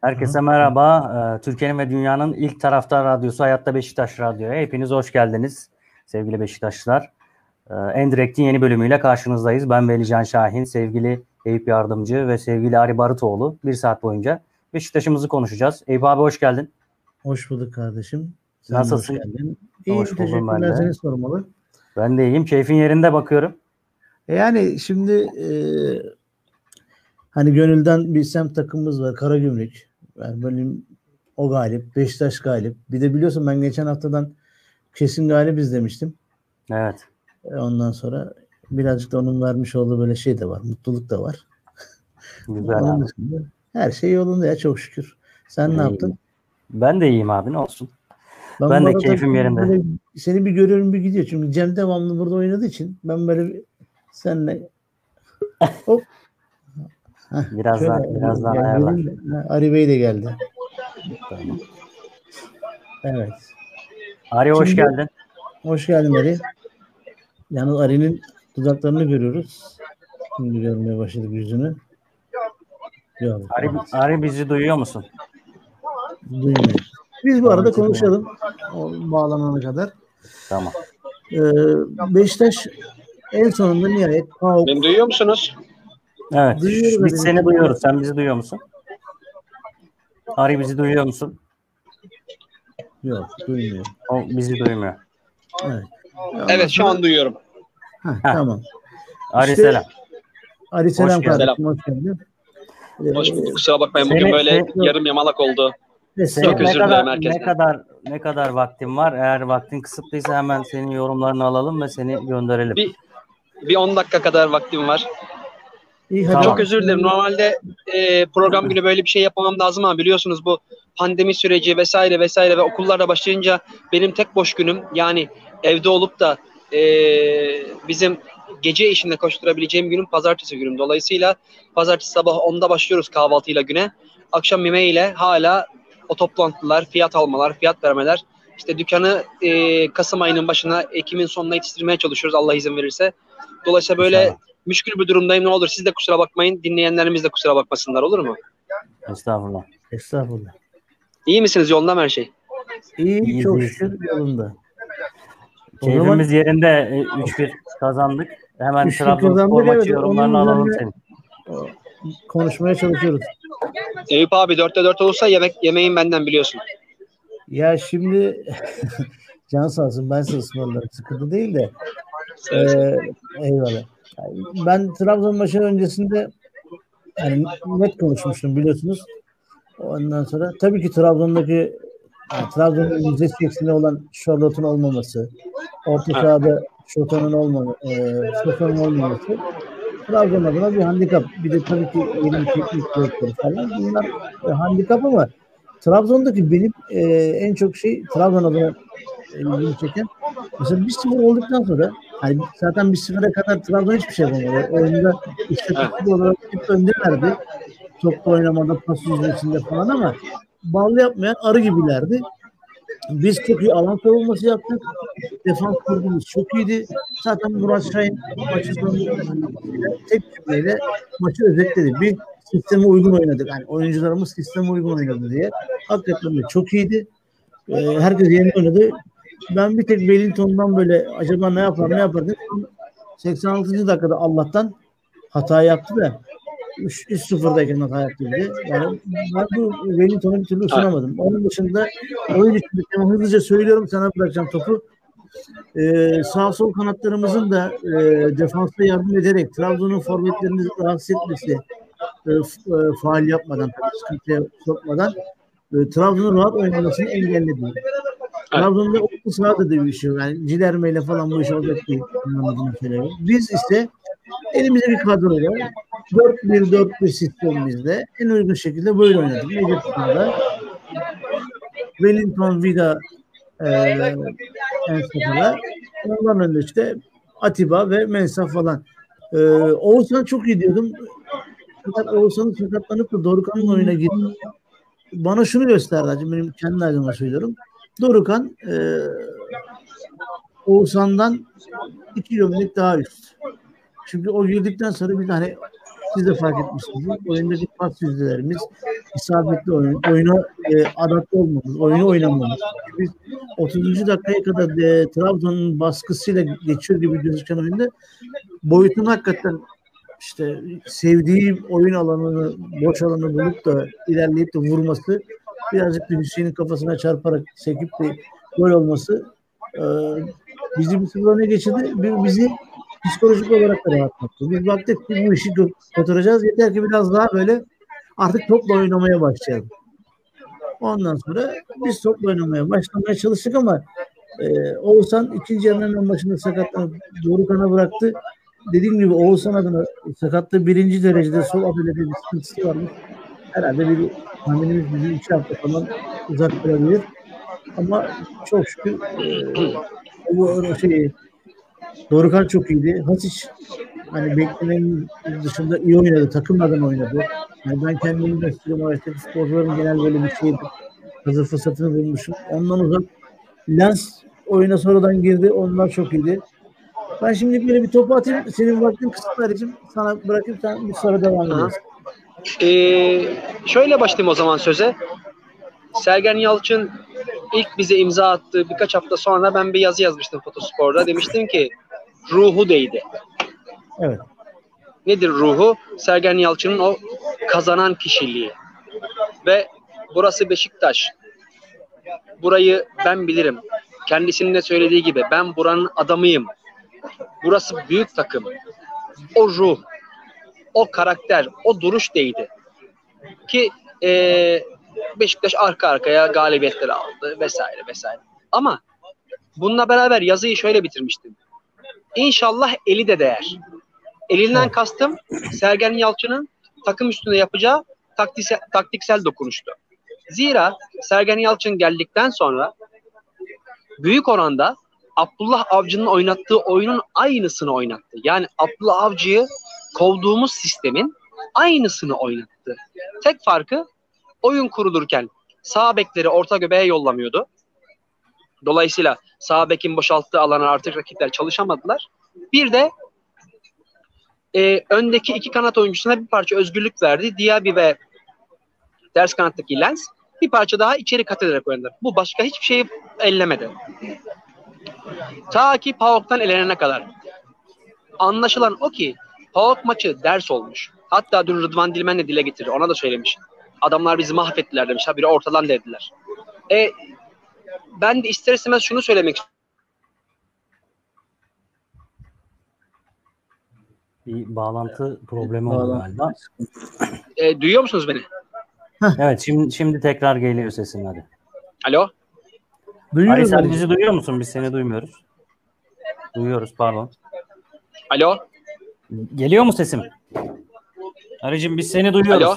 Herkese merhaba. Ee, Türkiye'nin ve dünyanın ilk taraftar radyosu Hayatta Beşiktaş Radyo'ya. Hepiniz hoş geldiniz sevgili Beşiktaşlılar. Ee, Endirekt'in yeni bölümüyle karşınızdayız. Ben Veli Can Şahin, sevgili Eyüp Yardımcı ve sevgili Ari Barıtoğlu. Bir saat boyunca Beşiktaş'ımızı konuşacağız. Eyüp abi hoş geldin. Hoş bulduk kardeşim. Sen Nasılsın? Hoş geldin. İyiyim, hoş buldum ben de. Seni sormalı. Ben de iyiyim. Keyfin yerinde bakıyorum. E yani şimdi e, hani gönülden bir semt takımımız var. Karagümrük. Yani benim o galip. Beşiktaş galip. Bir de biliyorsun ben geçen haftadan kesin galibiz demiştim. Evet. E, ondan sonra birazcık da onun vermiş olduğu böyle şey de var. Mutluluk da var. Güzel abi. her şey yolunda ya çok şükür. Sen ne yaptın? Ben de iyiyim abi ne olsun. Ben, ben de keyfim yerinde. Seni bir görüyorum bir gidiyor. Çünkü Cem devamlı burada oynadığı için ben böyle senle hop birazdan şöyle, birazdan ayarlar. Ari Bey de geldi. Tamam. Evet. Ari hoş Şimdi, geldin. Hoş geldin Ari. Yalnız Ari'nin dudaklarını görüyoruz. Şimdi görmeye başladık yüzünü. Yok, Ari, Ari bizi duyuyor musun? Duymuyor. Biz bu arada konuşalım. O bağlanana kadar. Tamam. Ee, Beşiktaş en sonunda nihayet PAOK. Beni duyuyor musunuz? Evet. Duyuyoruz biz seni duyuyoruz. Sen bizi duyuyor musun? Ari bizi duyuyor musun? Yok, duymuyor. O bizi duymuyor. Evet. Evet, şu an duyuyorum. Heh, tamam. Ari işte, selam. Ari selam hoş kardeşim. Hoş geldin. Hoş bulduk. Kusura bakmayın. Bugün böyle seni, yarım yamalak oldu. Senin Çok özür dilerim herkesten. Ne kadar ne kadar vaktin var? Eğer vaktin kısıtlıysa hemen senin yorumlarını alalım ve seni gönderelim. Bir, bir 10 dakika kadar vaktim var. İyi, hadi. Çok özür dilerim. Normalde e, program günü böyle bir şey yapmam lazım ama biliyorsunuz bu pandemi süreci vesaire vesaire ve okullarda başlayınca benim tek boş günüm yani evde olup da e, bizim gece işinde koşturabileceğim günüm pazartesi günüm. Dolayısıyla pazartesi sabah 10'da başlıyoruz kahvaltıyla güne. Akşam yemeğiyle hala o toplantılar, fiyat almalar, fiyat vermeler. İşte dükkanı e, Kasım ayının başına, Ekim'in sonuna yetiştirmeye çalışıyoruz Allah izin verirse. Dolayısıyla böyle. Müşkül bir durumdayım. Ne olur siz de kusura bakmayın. Dinleyenlerimiz de kusura bakmasınlar olur mu? Estağfurullah. Estağfurullah. İyi misiniz? Yolunda mı her şey? İyi, İyi çok şükür yolunda. Keyfimiz zaman... yerinde 3-1 e, kazandık. Hemen Trabzonspor maçı evet, yorumlarını alalım senin. Konuşmaya çalışıyoruz. Eyüp abi 4'te 4 olursa yemek yemeğin benden biliyorsun. Ya şimdi can sağ olsun ben size ısmarlarım. Sıkıntı değil de. Ee, eyvallah. Ben Trabzon maçı öncesinde yani net konuşmuştum biliyorsunuz. Ondan sonra tabii ki Trabzon'daki yani Trabzon'un yüzdesi eksinde olan Charlotte'un olmaması, orta sahada Şotan'ın olmaması, e, Şotan'ın olmaması Trabzon adına bir handikap. Bir de tabii ki yeni bir teknik direktör falan. Bunlar e, handikap ama Trabzon'daki benim e, en çok şey Trabzon adına e, ilgimi çeken mesela bir sıfır olduktan sonra hani zaten bir sıfıra kadar Trabzon hiçbir şey yapamadı. Oyunda istatistik olarak hep öndelerdi. Topla oynamada, pas yüzdesinde falan ama bağlı yapmayan arı gibilerdi. Biz çok iyi alan savunması yaptık. Defans kurgumuz çok iyiydi. Zaten Murat Şahin maçı sonunda tek cümleyle maçı özetledi. Bir sisteme uygun oynadık. Yani oyuncularımız sisteme uygun oynadı diye. Hakikaten de çok iyiydi. Ee, herkes yeni oynadı. Ben bir tek Wellington'dan böyle acaba ne yapar ne yapar dedim. 86. dakikada Allah'tan hata yaptı da 3-0'dayken hata yaptı bir Yani ben bu Wellington'u bir türlü ısınamadım. Onun dışında oyun içinde hızlıca söylüyorum sana bırakacağım topu. Ee, sağ sol kanatlarımızın da e, defansta yardım ederek Trabzon'un forvetlerini rahatsız etmesi e, e, faal yapmadan, sıkıntıya sokmadan e, Trabzon'un rahat oynamasını engelledi. Trabzon'da orta sahada şey Yani Cilerme ile falan bu iş olacak değil. Biz ise elimizde bir kadro var. 4-1-4-1 sistemimizde en uygun şekilde böyle oynadık. Meclisinde Wellington Vida e, en safhada. Ondan önce işte Atiba ve Mensah falan. E, Oğuzhan çok iyi diyordum. Fakat Oğuzhan'ın sakatlanıp da Dorukan'ın oyuna gitti. Bana şunu gösterdi benim kendi adıma söylüyorum. Dorukan e, Oğuzhan'dan 2 kilometre daha üst. Çünkü o girdikten sonra bir tane siz de fark etmişsiniz. Oyundaki pas yüzdelerimiz, isabetli oyun, oyuna e, adapte olmamız, oyunu oynamamız. Biz 30. dakikaya kadar e, Trabzon'un baskısıyla geçiyor gibi gözüken oyunda boyutun hakikaten işte sevdiği oyun alanını, boş alanı bulup da ilerleyip de vurması birazcık da Hüseyin'in kafasına çarparak sekip de gol olması e, bizi bir sıfır öne geçirdi. Bizi psikolojik olarak da rahatlattı. Biz baktık bu işi götüreceğiz. Yeter ki biraz daha böyle artık topla oynamaya başlayalım. Ondan sonra biz topla oynamaya başlamaya çalıştık ama e, Oğuzhan ikinci yarının başında sakatlanıp doğru kana bıraktı. Dediğim gibi Oğuzhan adına sakatlığı birinci derecede sol ameliyatı bir sıkıntısı varmış. Herhalde bir tahminimiz bizi iki hafta falan uzak durabilir. Ama çok şükür e, bu şey Dorukan çok iyiydi. Hasic hani beklenenin dışında iyi oynadı. Takım adına oynadı. Yani ben kendimi istiyorum. Araçtaki sporcuların genel böyle bir şeydi. Hazır fırsatını bulmuşum. Ondan uzak Lens oyuna sonradan girdi. Onlar çok iyiydi. Ben şimdi böyle bir topu atayım. Senin vaktin kısıtlı Aricim. Sana bırakayım. Sen bir sonra devam edelim. Ee, şöyle başlayayım o zaman söze. Sergen Yalçın ilk bize imza attığı birkaç hafta sonra ben bir yazı yazmıştım Fotospor'da. Demiştim ki ruhu değdi. Evet. Nedir ruhu? Sergen Yalçın'ın o kazanan kişiliği. Ve burası Beşiktaş. Burayı ben bilirim. Kendisinin de söylediği gibi ben buranın adamıyım. Burası büyük takım. O ruh, o karakter, o duruş değdi. Ki e, Beşiktaş arka arkaya galibiyetler aldı vesaire vesaire. Ama bununla beraber yazıyı şöyle bitirmiştim. İnşallah eli de değer. Elinden kastım Sergen Yalçın'ın takım üstünde yapacağı taktiksel, taktiksel dokunuştu. Zira Sergen Yalçın geldikten sonra büyük oranda Abdullah Avcı'nın oynattığı oyunun aynısını oynattı. Yani Abdullah Avcı'yı kovduğumuz sistemin aynısını oynattı. Tek farkı oyun kurulurken sağ bekleri orta göbeğe yollamıyordu. Dolayısıyla sağ bekin boşalttığı alana artık rakipler çalışamadılar. Bir de e, öndeki iki kanat oyuncusuna bir parça özgürlük verdi. Diaby ve ters kanattaki Lens bir parça daha içeri kat ederek oynadı. Bu başka hiçbir şeyi ellemedi. Ta ki PAOK'tan elenene kadar. Anlaşılan o ki PAOK maçı ders olmuş. Hatta dün Rıdvan Dilmen de dile getirdi. Ona da söylemiş. Adamlar bizi mahvettiler demiş. Habire ortadan dediler. E, ben de ister istemez şunu söylemek istiyorum. Bir bağlantı problemi oldu galiba. E, duyuyor musunuz beni? evet şimdi şimdi tekrar geliyor sesin hadi. Alo? Duyuyoruz. Ali sen bizi duyuyor musun? Biz seni duymuyoruz. Duyuyoruz pardon. Alo? Geliyor mu sesim? Arıcım biz seni duyuyoruz. Alo?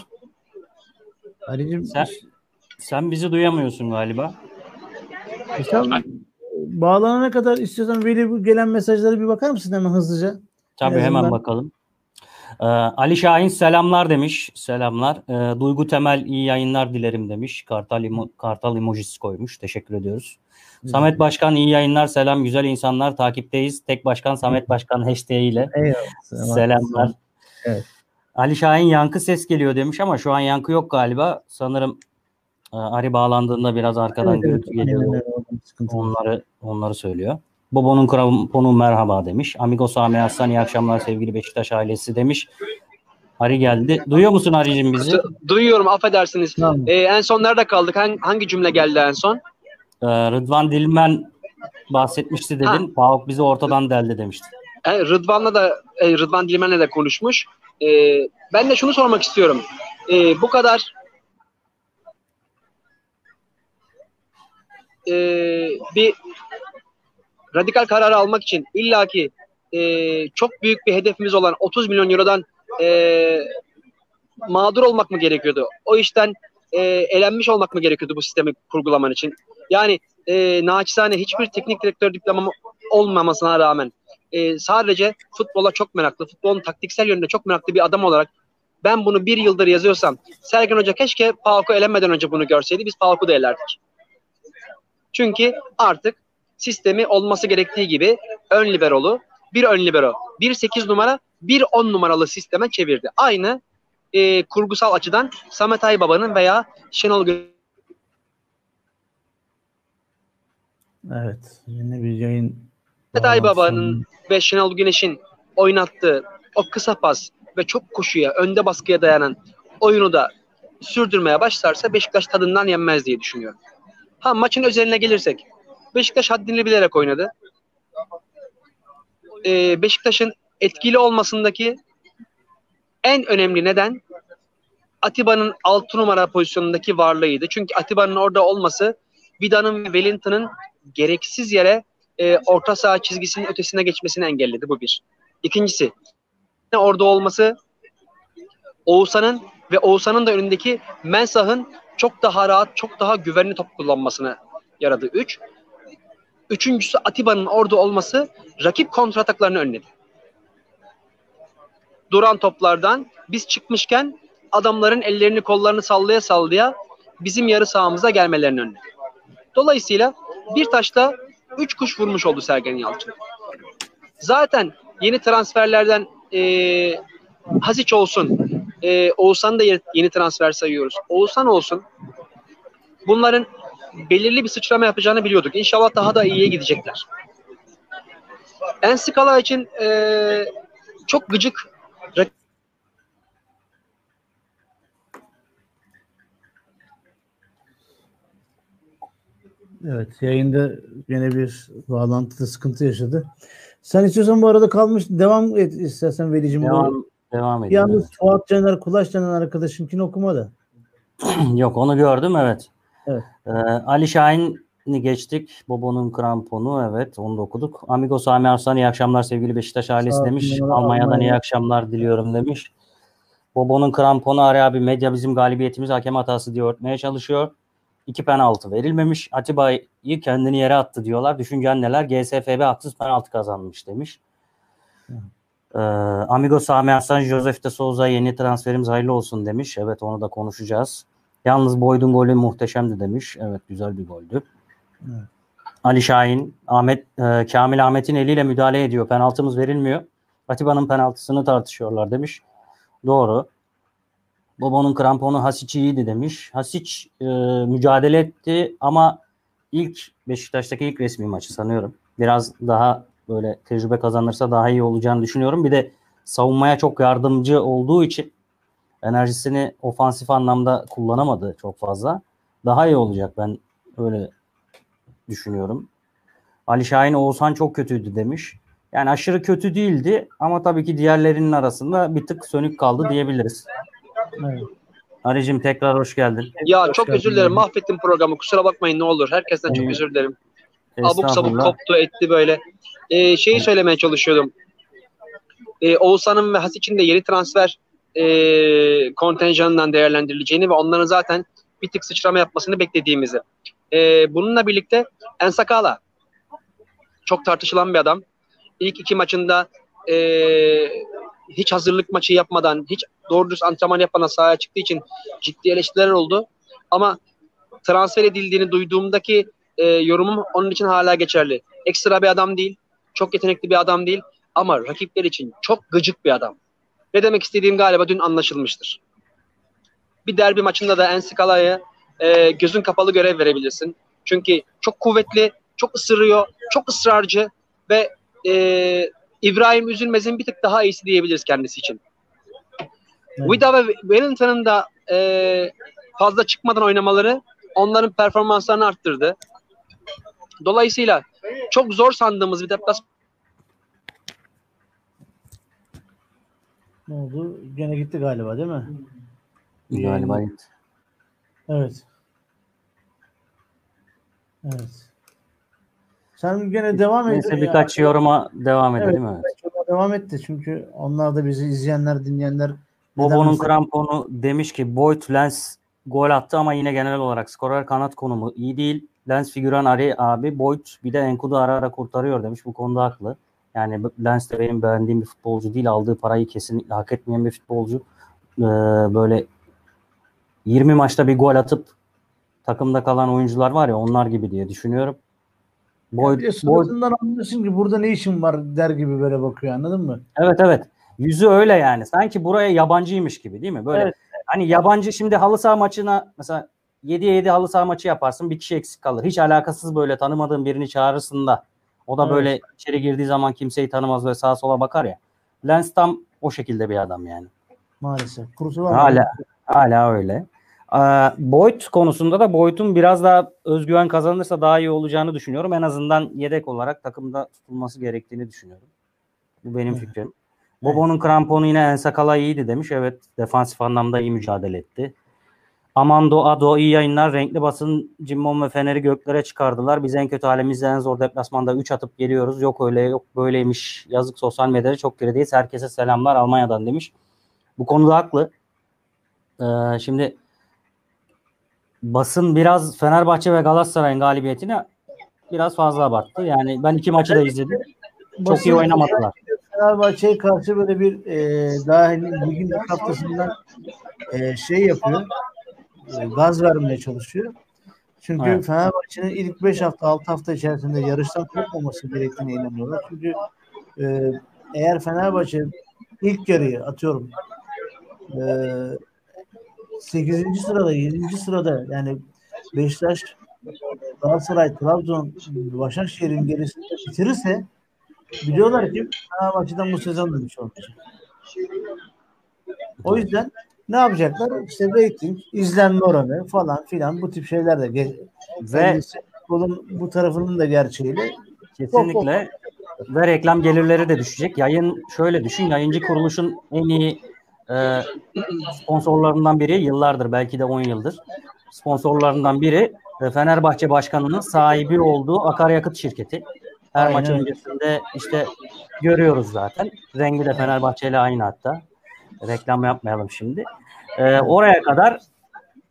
Arıcım sen, sen bizi duyamıyorsun galiba. E sen bağlanana kadar istiyorsan Veli gelen mesajlara bir bakar mısın hemen hızlıca? Tabii hemen azından... bakalım. Ee, Ali Şahin selamlar demiş. Selamlar. Ee, Duygu Temel iyi yayınlar dilerim demiş. Kartal, imo, kartal emojisi koymuş. Teşekkür ediyoruz. Samet Başkan iyi yayınlar. Selam güzel insanlar. Takipteyiz. Tek Başkan Samet Başkan hashtag ile. Selamlar. Evet. Ali Şahin yankı ses geliyor demiş ama şu an yankı yok galiba. Sanırım e, Ari bağlandığında biraz arkadan evet, gürültü evet, geliyor. Evet, onları onları söylüyor. Bobo'nun kramponu merhaba demiş. Amigo Sami Aslan iyi akşamlar sevgili Beşiktaş ailesi demiş. Ari geldi. Duyuyor musun Ari'cim bizi? Duyuyorum affedersiniz. Tamam. Ee, en son nerede kaldık? Hangi, hangi cümle geldi en son? Ee, Rıdvan Dilmen bahsetmişti dedin. Ha. Pauk bizi ortadan deldi demişti. E, Rıdvan'la da e, Rıdvan Dilmen'le de konuşmuş. E, ben de şunu sormak istiyorum. E, bu kadar e, bir radikal karar almak için illaki e, çok büyük bir hedefimiz olan 30 milyon eurodan e, mağdur olmak mı gerekiyordu? O işten e, elenmiş olmak mı gerekiyordu bu sistemi kurgulaman için? Yani e, naçizane hiçbir teknik direktör diplomam olmamasına rağmen e, sadece futbola çok meraklı, futbolun taktiksel yönünde çok meraklı bir adam olarak ben bunu bir yıldır yazıyorsam Sergen Hoca keşke PAOK'u elenmeden önce bunu görseydi biz PAOK'u da elerdik. Çünkü artık sistemi olması gerektiği gibi ön liberolu bir ön libero, bir 8 numara, bir 10 numaralı sisteme çevirdi. Aynı e, kurgusal açıdan Samet Aybaba'nın veya Şenol Gül Evet. Yeni bir yayın. Samet Aybaba'nın ve Şenol Güneş'in oynattığı o kısa pas ve çok koşuya, önde baskıya dayanan oyunu da sürdürmeye başlarsa Beşiktaş tadından yenmez diye düşünüyorum. Ha maçın özeline gelirsek. Beşiktaş haddini bilerek oynadı. Ee, Beşiktaş'ın etkili olmasındaki en önemli neden Atiba'nın 6 numara pozisyonundaki varlığıydı. Çünkü Atiba'nın orada olması Vida'nın ve Wellington'ın gereksiz yere e, orta saha çizgisinin ötesine geçmesini engelledi. Bu bir. İkincisi orada olması Oğuzhan'ın ve Oğuzhan'ın da önündeki Mensah'ın çok daha rahat, çok daha güvenli top kullanmasını yaradı. Üç. Üçüncüsü Atiba'nın orada olması rakip kontrataklarını önledi. Duran toplardan biz çıkmışken adamların ellerini kollarını sallaya sallaya bizim yarı sahamıza gelmelerini önledi. Dolayısıyla bir taşta üç kuş vurmuş oldu Sergen Yalçın. Zaten yeni transferlerden e, Hasic olsun, e, Oğuzhan da yeni transfer sayıyoruz. Oğuzhan olsun. Bunların belirli bir sıçrama yapacağını biliyorduk. İnşallah daha da iyiye gidecekler. Enskala için e, çok gıcık Evet yayında yine bir bağlantıda sıkıntı yaşadı. Sen istiyorsan bu arada kalmış devam et istersen Velicim. Devam, devam edin. Yalnız evet. Fuat Caner Kulaş denen arkadaşımkini okumadı. Yok onu gördüm evet. Evet. Ee, Ali Şahin'i geçtik. Bobo'nun kramponu evet onu da okuduk. Amigo Sami Arslan iyi akşamlar sevgili Beşiktaş ailesi demiş. Almanya'dan Almanya. iyi akşamlar diliyorum demiş. Bobo'nun kramponu Ari abi medya bizim galibiyetimiz hakem hatası diye örtmeye çalışıyor. İki penaltı verilmemiş. Atiba'yı kendini yere attı diyorlar. Düşüncen neler? GSFB haksız penaltı kazanmış demiş. Ee, Amigo Sami Hasan, Josef de Souza yeni transferimiz hayırlı olsun demiş. Evet onu da konuşacağız. Yalnız Boyd'un golü muhteşemdi demiş. Evet güzel bir goldü. Evet. Ali Şahin, Ahmet, e, Kamil Ahmet'in eliyle müdahale ediyor. Penaltımız verilmiyor. Atiba'nın penaltısını tartışıyorlar demiş. Doğru. Bobo'nun kramponu Hasic iyiydi demiş. Hasic e, mücadele etti ama ilk Beşiktaş'taki ilk resmi maçı sanıyorum. Biraz daha böyle tecrübe kazanırsa daha iyi olacağını düşünüyorum. Bir de savunmaya çok yardımcı olduğu için enerjisini ofansif anlamda kullanamadı çok fazla. Daha iyi olacak ben öyle düşünüyorum. Ali Şahin Oğuzhan çok kötüydü demiş. Yani aşırı kötü değildi ama tabii ki diğerlerinin arasında bir tık sönük kaldı diyebiliriz. Evet. Aricim tekrar hoş geldin. Ya hoş çok geldin. özür dilerim mahvettim programı kusura bakmayın ne olur. Herkesten çok özür dilerim. Abuk sabuk koptu etti böyle. Ee, şeyi evet. söylemeye çalışıyordum. Ee, Oğuzhan'ın ve Hasic'in de yeni transfer e, kontenjanından değerlendirileceğini ve onların zaten bir tık sıçrama yapmasını beklediğimizi. E, bununla birlikte Ensakala çok tartışılan bir adam. İlk iki maçında e, hiç hazırlık maçı yapmadan, hiç doğru düz antrenman yapmadan sahaya çıktığı için ciddi eleştiriler oldu. Ama transfer edildiğini duyduğumdaki e, yorumum onun için hala geçerli. Ekstra bir adam değil, çok yetenekli bir adam değil ama rakipler için çok gıcık bir adam. Ne demek istediğim galiba dün anlaşılmıştır. Bir derbi maçında da Ensikala'ya e, gözün kapalı görev verebilirsin. Çünkü çok kuvvetli, çok ısırıyor, çok ısrarcı ve e, İbrahim Üzülmez'in bir tık daha iyisi diyebiliriz kendisi için. Evet. Vida ve Wellington'ın da e, fazla çıkmadan oynamaları onların performanslarını arttırdı. Dolayısıyla çok zor sandığımız bir deplasman Ne oldu? Gene gitti galiba değil mi? Galiba gitti. Evet. Evet. Sen gene devam et. Neyse birkaç ya. yoruma devam edelim. Evet, evet. Devam etti çünkü onlar da bizi izleyenler, dinleyenler Bobo'nun kramponu demiş ki Boyd Lens gol attı ama yine genel olarak skorer kanat konumu iyi değil. Lens figüran Ari abi Boyd bir de Enkudu ara ara kurtarıyor demiş. Bu konuda haklı. Yani Lens de benim beğendiğim bir futbolcu değil. Aldığı parayı kesinlikle hak etmeyen bir futbolcu. Ee, böyle 20 maçta bir gol atıp takımda kalan oyuncular var ya onlar gibi diye düşünüyorum. Ya suratından anlıyorsun ki burada ne işin var der gibi böyle bakıyor anladın mı? Evet evet. Yüzü öyle yani. Sanki buraya yabancıymış gibi değil mi? Böyle evet. hani yabancı şimdi halı saha maçına mesela 7'ye 7 halı saha maçı yaparsın bir kişi eksik kalır. Hiç alakasız böyle tanımadığın birini çağırırsın da o da evet. böyle içeri girdiği zaman kimseyi tanımaz ve sağa sola bakar ya. Lens tam o şekilde bir adam yani. Maalesef. Kurusu var hala, hala öyle. Ee, Boyd konusunda da Boyd'un biraz daha özgüven kazanırsa daha iyi olacağını düşünüyorum. En azından yedek olarak takımda tutulması gerektiğini düşünüyorum. Bu benim evet. fikrim. Bobo'nun kramponu yine Ensakala iyiydi demiş. Evet defansif anlamda iyi mücadele etti. Amando Ado iyi yayınlar. Renkli basın Cimbom ve Fener'i göklere çıkardılar. Biz en kötü halimizde en zor deplasmanda 3 atıp geliyoruz. Yok öyle yok böyleymiş. Yazık sosyal medyada çok gerideyiz. Herkese selamlar Almanya'dan demiş. Bu konuda haklı. Ee, şimdi basın biraz Fenerbahçe ve Galatasaray'ın galibiyetini biraz fazla abarttı. Yani ben iki maçı da izledim. Çok basın iyi oynamadılar. Fenerbahçe'ye karşı böyle bir e, daha ligin haftasından e, şey yapıyor. E, gaz vermeye çalışıyor. Çünkü evet. Fenerbahçe'nin ilk 5 hafta 6 hafta içerisinde yarıştan kopmaması gerektiğine inanıyorlar. Çünkü e, eğer Fenerbahçe ilk yarıyı atıyorum e, 8. sırada 7. sırada yani Beşiktaş Galatasaray, Trabzon, Başakşehir'in gerisinde bitirirse biliyorlar ki Fenerbahçe'den bu sezon şey olmayacak. O yüzden ne yapacaklar? İşte rating, izlenme oranı falan filan bu tip şeyler de ve bunun bu tarafının da gerçeğiyle kesinlikle ve reklam gelirleri de düşecek. Yayın şöyle düşün, yayıncı kuruluşun en iyi e, sponsorlarından biri yıllardır belki de 10 yıldır sponsorlarından biri e, Fenerbahçe Başkanı'nın sahibi olduğu akaryakıt şirketi. Her Aynen. maç öncesinde işte görüyoruz zaten. Rengi de Fenerbahçe ile aynı hatta. Reklam yapmayalım şimdi. Ee, oraya kadar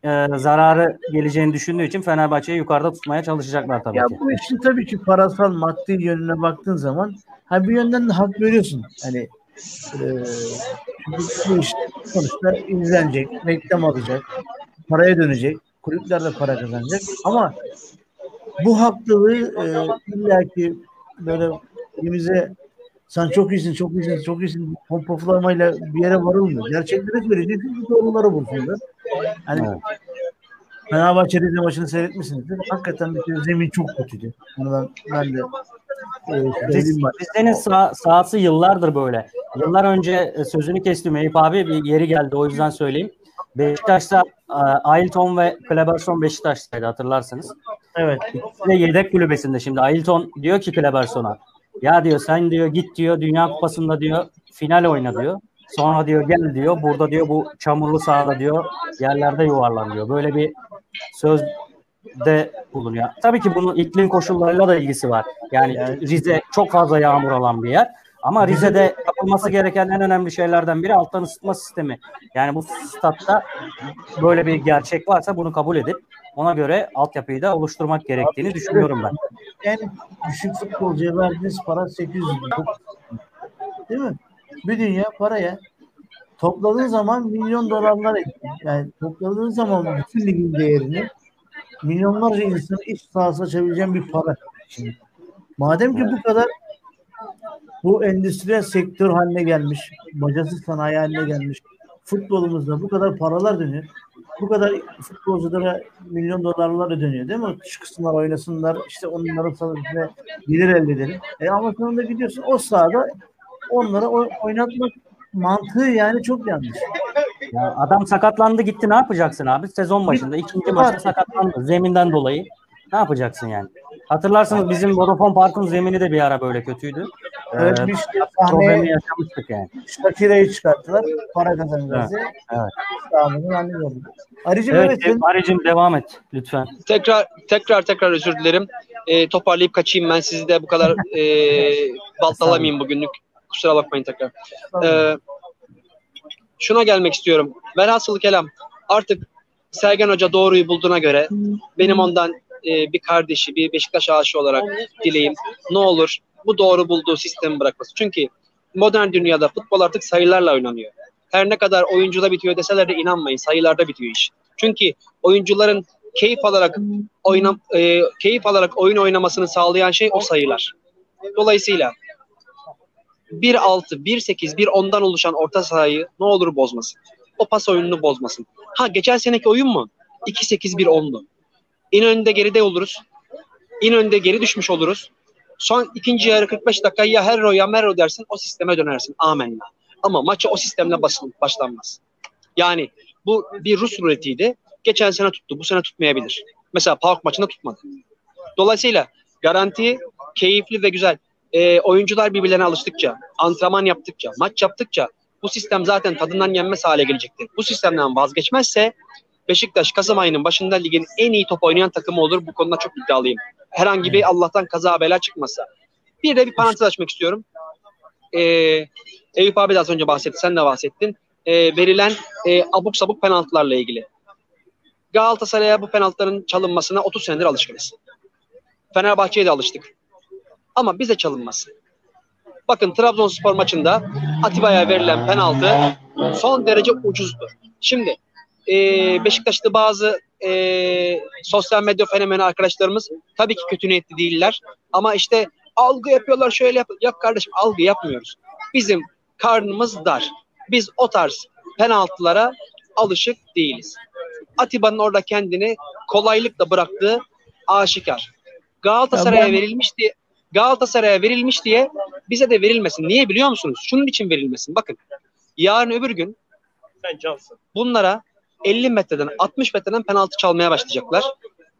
e, zararı geleceğini düşündüğü için Fenerbahçe'yi yukarıda tutmaya çalışacaklar tabii ya ki. Bu işin tabii ki parasal maddi yönüne baktığın zaman ha bir yönden de hak veriyorsun. Hani e, bu iş sonuçta izlenecek, reklam alacak, paraya dönecek, kulüpler de para kazanacak ama bu haklılığı e, illaki böyle elimize sen çok iyisin, çok iyisin, çok iyisin pompoflamayla bir yere varılmıyor. Gerçekleri söyleyeceksin, doğruları bulsunlar. Hani evet. Fenerbahçe Rize maçını seyretmişsinizdir. Hakikaten bir zemin çok kötüydü. Bunu ben, ben de e, Rize'nin sah- sahası yıllardır böyle. Yıllar önce e, sözünü kestim Eyüp abi bir yeri geldi o yüzden söyleyeyim. Beşiktaş'ta e, Ailton ve Kleberson Beşiktaş'taydı hatırlarsınız. Evet. İkisi de yedek kulübesinde şimdi. Ailton diyor ki Kleberson'a ya diyor sen diyor git diyor Dünya Kupası'nda diyor final oyna diyor. Sonra diyor gel diyor burada diyor bu çamurlu sahada diyor yerlerde yuvarlan diyor. Böyle bir söz de bulunuyor. Tabii ki bunun iklim koşullarıyla da ilgisi var. Yani, Rize çok fazla yağmur alan bir yer. Ama Rize'de yapılması gereken en önemli şeylerden biri alttan ısıtma sistemi. Yani bu statta böyle bir gerçek varsa bunu kabul edip ona göre altyapıyı da oluşturmak gerektiğini düşünüyorum ben. En düşük futbolcuya verdiğiniz para 800 bin. Değil mi? Bir dünya paraya topladığın zaman milyon dolarlar yani topladığın zaman bütün ligin değerini milyonlarca insanın iş sahası açabileceğin bir para. Şimdi, madem ki bu kadar bu endüstriyel sektör haline gelmiş, bacasız sanayi haline gelmiş, futbolumuzda bu kadar paralar dönüyor. Bu kadar futbolculara milyon dolarlar ödeniyor değil mi? Çıksınlar oynasınlar işte onların sayesinde gelir elde edelim. E ama sonunda gidiyorsun o sahada onlara oynatmak mantığı yani çok yanlış. Ya adam sakatlandı gitti ne yapacaksın abi? Sezon başında ikinci maçta sakatlandı zeminden dolayı. Ne yapacaksın yani? Hatırlarsınız bizim Vodafone Park'ın zemini de bir ara böyle kötüydü. Evet, ee, bir şey problemi yaşamıştık yani. Shakira'yı çıkarttılar. Para kazanacağız evet, Evet. Arıcım evet, evet Arıcım devam et lütfen. Tekrar tekrar tekrar özür dilerim. E, toparlayıp kaçayım ben sizi de bu kadar e, baltalamayayım bugünlük. Kusura bakmayın tekrar. E, şuna gelmek istiyorum. Velhasıl kelam artık Sergen Hoca doğruyu bulduğuna göre benim ondan e, bir kardeşi, bir Beşiktaş aşığı olarak dileğim ne olur bu doğru bulduğu sistemi bırakması. Çünkü modern dünyada futbol artık sayılarla oynanıyor. Her ne kadar oyuncuda bitiyor deseler de inanmayın sayılarda bitiyor iş. Çünkü oyuncuların keyif alarak oynam e, keyif alarak oyun oynamasını sağlayan şey o sayılar. Dolayısıyla 1-6, 1-8, 1-10'dan oluşan orta sahayı ne olur bozmasın. O pas oyununu bozmasın. Ha geçen seneki oyun mu? 2-8-1-10'du. İn önde geride oluruz. İn önde geri düşmüş oluruz. Son ikinci yarı 45 dakika ya Herro ya Merro dersin o sisteme dönersin. Amenna. Ama maçı o sistemle basın, başlanmaz. Yani bu bir Rus ruletiydi. Geçen sene tuttu. Bu sene tutmayabilir. Mesela PAOK maçında tutmadı. Dolayısıyla garanti keyifli ve güzel. E, oyuncular birbirlerine alıştıkça, antrenman yaptıkça, maç yaptıkça bu sistem zaten tadından yenmez hale gelecektir. Bu sistemden vazgeçmezse Beşiktaş Kasım ayının başında ligin en iyi top oynayan takımı olur. Bu konuda çok iddialıyım. Herhangi bir Allah'tan kaza bela çıkmasa. Bir de bir parantez açmak istiyorum. Ee, Eyüp abi de az önce bahsetti, sen de bahsettin. Ee, verilen e, abuk sabuk penaltılarla ilgili. Galatasaray'a bu penaltıların çalınmasına 30 senedir alışkınız. Fenerbahçe'ye de alıştık. Ama bize çalınmasın. Bakın Trabzonspor maçında Atiba'ya verilen penaltı son derece ucuzdu. Şimdi e, Beşiktaş'ta bazı e, sosyal medya fenomeni arkadaşlarımız tabii ki kötü niyetli değiller. Ama işte algı yapıyorlar şöyle yap. Yok kardeşim algı yapmıyoruz. Bizim karnımız dar. Biz o tarz penaltılara alışık değiliz. Atiba'nın orada kendini kolaylıkla bıraktığı aşikar. Galatasaray'a ben... verilmiş diye Galatasaray'a verilmiş diye bize de verilmesin. Niye biliyor musunuz? Şunun için verilmesin. Bakın yarın öbür gün sen cansın. Bunlara 50 metreden 60 metreden penaltı çalmaya başlayacaklar.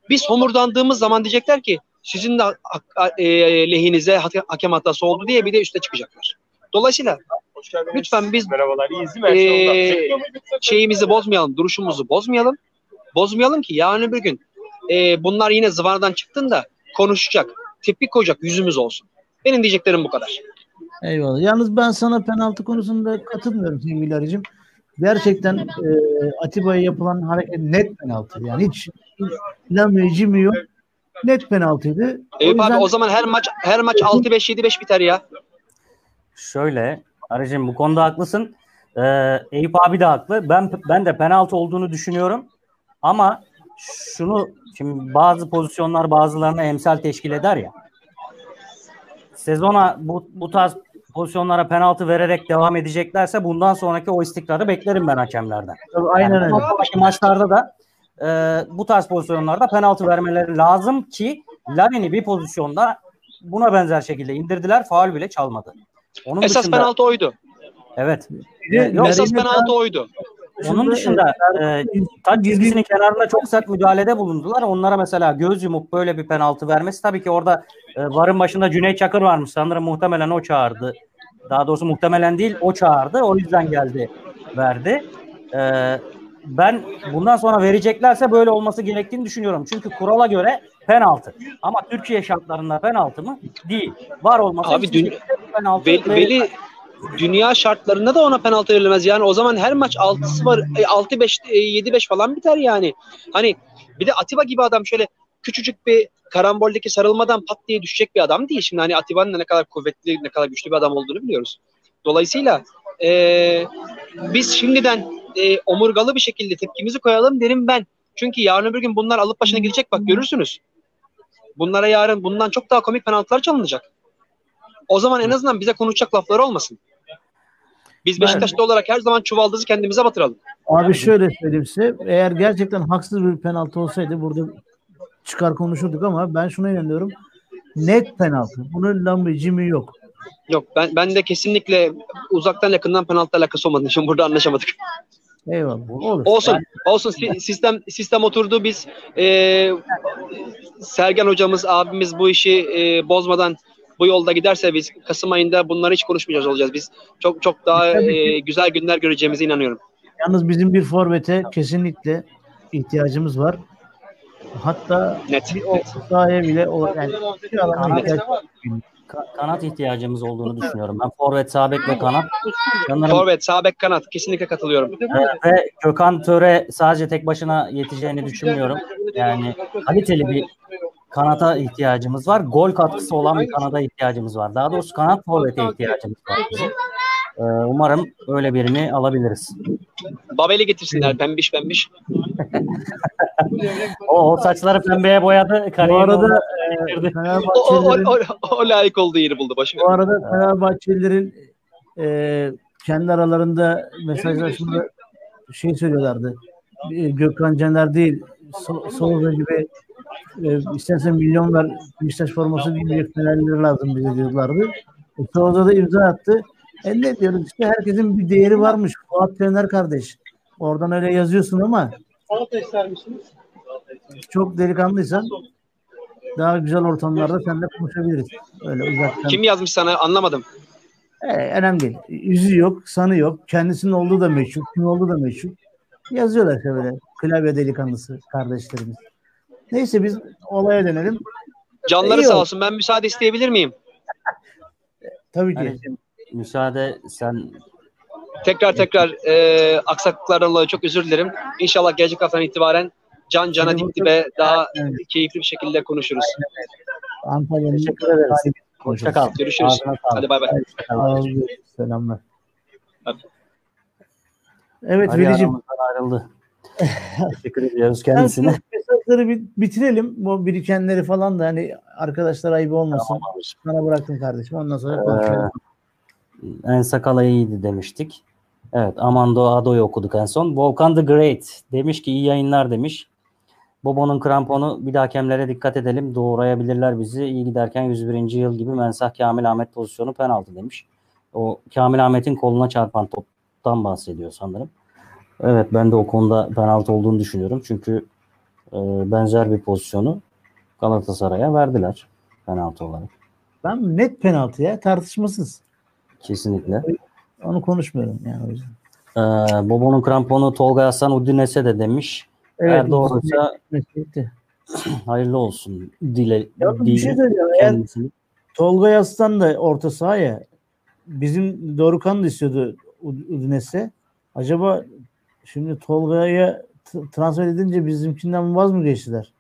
Biz homurdandığımız zaman diyecekler ki sizin de e, lehinize hakem hatası oldu diye bir de üste çıkacaklar. Dolayısıyla lütfen biz Merhabalar, E, şeyimizi bozmayalım, duruşumuzu bozmayalım. Bozmayalım ki yarın bir gün e, bunlar yine zıvanadan çıktığında konuşacak, tepki koyacak yüzümüz olsun. Benim diyeceklerim bu kadar. Eyvallah. Yalnız ben sana penaltı konusunda katılmıyorum sevgili Arıcım gerçekten e, Atiba'ya yapılan hareket net penaltı. Yani hiç inanmayıcı mı yok. Net penaltıydı. Eyüp o yüzden... abi o zaman her maç her maç 6-5 7-5 biter ya. Şöyle Arıcım bu konuda haklısın. Ee, Eyüp abi de haklı. Ben ben de penaltı olduğunu düşünüyorum. Ama şunu şimdi bazı pozisyonlar bazılarına emsal teşkil eder ya. Sezona bu, bu tarz pozisyonlara penaltı vererek devam edeceklerse bundan sonraki o istikrarı beklerim ben hakemlerden. Tabii, aynen yani, öyle. maçlarda da e, bu tarz pozisyonlarda penaltı vermeleri lazım ki Larin'i bir pozisyonda buna benzer şekilde indirdiler. Faul bile çalmadı. Onun Esas dışında, penaltı oydu. Evet. Yok, esas penaltı oydu. Onun dışında e, taç çizgisinin kenarında çok sert müdahalede bulundular. Onlara mesela göz yumup böyle bir penaltı vermesi tabii ki orada e, varın başında Cüneyt Çakır varmış. Sanırım muhtemelen o çağırdı. Daha doğrusu muhtemelen değil o çağırdı. O yüzden geldi verdi. E, ben bundan sonra vereceklerse böyle olması gerektiğini düşünüyorum. Çünkü kurala göre penaltı. Ama Türkiye şartlarında penaltı mı? Değil. Var olması Abi dün, penaltı Veli, Veli dünya şartlarında da ona penaltı verilmez. Yani o zaman her maç 6 var 6 5 7 5 falan biter yani. Hani bir de Atiba gibi adam şöyle küçücük bir karamboldeki sarılmadan pat diye düşecek bir adam değil. Şimdi hani Atiba'nın ne kadar kuvvetli, ne kadar güçlü bir adam olduğunu biliyoruz. Dolayısıyla e, biz şimdiden e, omurgalı bir şekilde tepkimizi koyalım derim ben. Çünkü yarın öbür gün bunlar alıp başına gidecek bak görürsünüz. Bunlara yarın bundan çok daha komik penaltılar çalınacak. O zaman en azından bize konuşacak lafları olmasın. Biz Beşiktaş'ta ben... olarak her zaman çuvaldızı kendimize batıralım. Abi şöyle söyleyeyim size. Eğer gerçekten haksız bir penaltı olsaydı burada çıkar konuşurduk ama ben şuna inanıyorum. Net penaltı. Bunun lambı cimi yok. Yok ben ben de kesinlikle uzaktan yakından penaltı alakası olmadığını için burada anlaşamadık. Eyvallah. Olur. Olsun. Yani... Olsun. Sistem sistem oturdu. Biz e, Sergen hocamız, abimiz bu işi e, bozmadan bu yolda giderse biz Kasım ayında bunları hiç konuşmayacağız olacağız. Biz çok çok daha e, güzel günler göreceğimize inanıyorum. Yalnız bizim bir forvete kesinlikle ihtiyacımız var. Hatta net, bir sahaya bile o yani kanat, kanat ihtiyacımız olduğunu düşünüyorum. Ben forvet, sabek ve kanat. Sanırım, forvet, sabek, kanat kesinlikle katılıyorum. Ve Gökhan Töre sadece tek başına yeteceğini düşünmüyorum. Yani kaliteli bir kanata ihtiyacımız var. Gol katkısı olan bir kanada ihtiyacımız var. Daha doğrusu kanat forvete ihtiyacımız var bizim. Ee, umarım öyle birini alabiliriz. Babel'i getirsinler pembiş pembiş. o, o saçları pembeye boyadı. Bu arada e, o, o, o, o, layık olduğu yeri buldu. Başı. Bu arada Fenerbahçelilerin e, kendi aralarında mesajlaşmada şey söylüyorlardı. E, Gökhan Caner değil so, Souza gibi e, istersen milyon ver Beşiktaş forması giyecek Fenerliler lazım bize diyorlardı. E, Souza da imza attı. E ne diyoruz işte herkesin bir değeri varmış. Fuat Fener kardeş. Oradan öyle yazıyorsun ama çok delikanlıysan daha güzel ortamlarda seninle konuşabiliriz. Öyle uzaktan. Kim yazmış sana anlamadım. E, önemli değil. Yüzü yok, sanı yok. Kendisinin olduğu da meşhur, kim olduğu da meşhur. Yazıyorlar işte böyle klavye delikanlısı kardeşlerimiz. Neyse biz olaya dönelim. Canları İyi sağ olsun. Ben müsaade isteyebilir miyim? Tabii ki. Yani, müsaade sen tekrar tekrar e, aksaklıklardan dolayı çok özür dilerim. İnşallah gelecek haftadan itibaren can cana dip dibe daha evet. keyifli bir şekilde konuşuruz. Antalya'nın teşekkür ederiz. Hoşçakal. Görüşürüz. Hadi bay bay. Selamlar. Evet Ali Veli'cim. ayrıldı. Teşekkür ediyoruz kendisine. Mesajları bir bitirelim. Bu birikenleri falan da hani arkadaşlar ayıp olmasın. Tamam. Sana bıraktım kardeşim. Ondan sonra konuşalım. Ee, en sakala iyiydi demiştik. Evet Amando Ado'yu okuduk en son. Volkan the Great demiş ki iyi yayınlar demiş. Bobo'nun kramponu bir daha hakemlere dikkat edelim. Doğrayabilirler bizi. İyi giderken 101. yıl gibi Mensah Kamil Ahmet pozisyonu penaltı demiş. O Kamil Ahmet'in koluna çarpan toptan bahsediyor sanırım. Evet ben de o konuda penaltı olduğunu düşünüyorum. Çünkü e, benzer bir pozisyonu Galatasaray'a verdiler penaltı olarak. Ben net penaltı ya tartışmasız. Kesinlikle. Onu konuşmuyorum yani o yüzden. Ee, Bobo'nun kramponu Tolga Hasan Udines'e de demiş. Evet, Eğer doğruysa hayırlı olsun. Dile, ya bir şey söyleyeceğim. Eğer Tolga Yastan da orta sahaya bizim Dorukan da istiyordu Udines'e. Acaba şimdi Tolga'ya transfer edince bizimkinden vaz mı geçtiler?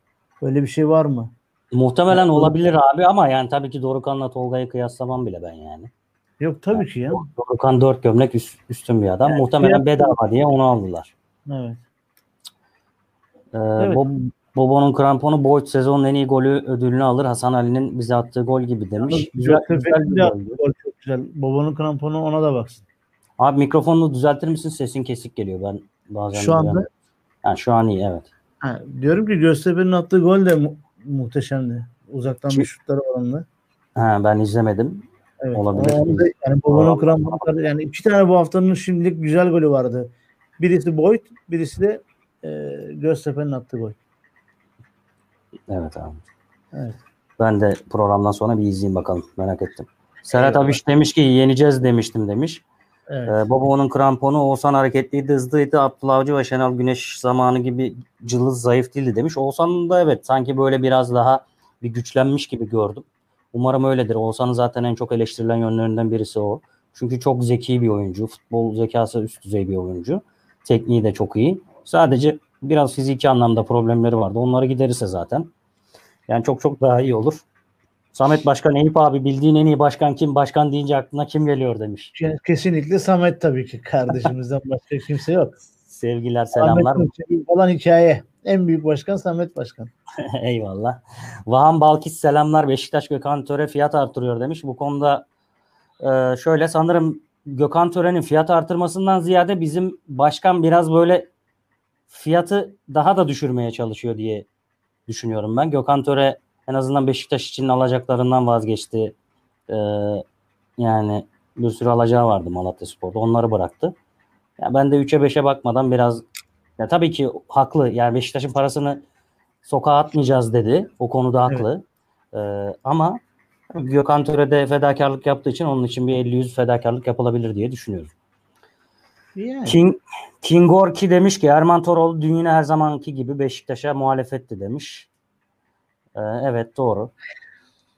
Öyle bir şey var mı? Muhtemelen yani, olabilir abi ama yani tabii ki Dorukan'la Tolga'yı kıyaslamam bile ben yani. Yok tabii yani, ki ya. Dorukan dört gömlek üst, üstün bir adam. Yani, Muhtemelen bedava diye onu aldılar. Evet. Ee, evet. Bob, Bobo'nun kramponu Boyd sezonun en iyi golü ödülünü alır. Hasan Ali'nin bize attığı gol gibi demiş. Güzel, güzel, güzel bir gol. Çok güzel. Bobo'nun kramponu ona da baksın. Abi mikrofonunu düzeltir misin? Sesin kesik geliyor. Ben bazen Şu anda yani şu an iyi evet. Ha, diyorum ki Göztepe'nin attığı gol de mu- muhteşemdi. Uzaktan Kim? bir şutları oranlı. Ha, ben izlemedim. Evet. Olabilir. Anda, yani Bobo'nun kramponu yani iki tane bu haftanın şimdilik güzel golü vardı. Birisi Boyd, birisi de e, Göztepe'nin attığı gol. Evet abi. Evet. Ben de programdan sonra bir izleyeyim bakalım. Merak ettim. Serhat evet. Abiş demiş ki yeneceğiz demiştim demiş. Evet. Ee, Bobo'nun kramponu Oğuzhan hareketliydi, hızlıydı. Abdullah Avcı ve Şenol Güneş zamanı gibi cılız, zayıf değildi demiş. Oğuzhan'ın da evet sanki böyle biraz daha bir güçlenmiş gibi gördüm. Umarım öyledir. Oğuzhan'ın zaten en çok eleştirilen yönlerinden birisi o. Çünkü çok zeki bir oyuncu. Futbol zekası üst düzey bir oyuncu. Tekniği de çok iyi. Sadece biraz fiziki anlamda problemleri vardı. Onları giderirse zaten. Yani çok çok daha iyi olur. Samet Başkan Eyüp abi bildiğin en iyi başkan kim? Başkan deyince aklına kim geliyor demiş. Kesinlikle Samet tabii ki. Kardeşimizden başka kimse yok. Sevgiler, selamlar. Samet olan hikaye. En büyük başkan Samet Başkan. Eyvallah. Vahan Balkis selamlar. Beşiktaş Gökhan Töre fiyat artırıyor demiş. Bu konuda e, şöyle sanırım Gökhan Töre'nin fiyat artırmasından ziyade bizim başkan biraz böyle fiyatı daha da düşürmeye çalışıyor diye düşünüyorum ben. Gökhan Töre en azından Beşiktaş için alacaklarından vazgeçti. Ee, yani bir sürü alacağı vardı Malatya Spor'da. Onları bıraktı. Ya ben de 3'e 5'e bakmadan biraz ya tabii ki haklı. Yani Beşiktaş'ın parasını sokağa atmayacağız dedi. O konuda haklı. Evet. Ee, ama Gökhan Töre'de fedakarlık yaptığı için onun için bir 50-100 fedakarlık yapılabilir diye düşünüyorum. Yani. King, King Orki demiş ki Erman Toroğlu dün yine her zamanki gibi Beşiktaş'a muhalefetti demiş. Ee, evet doğru.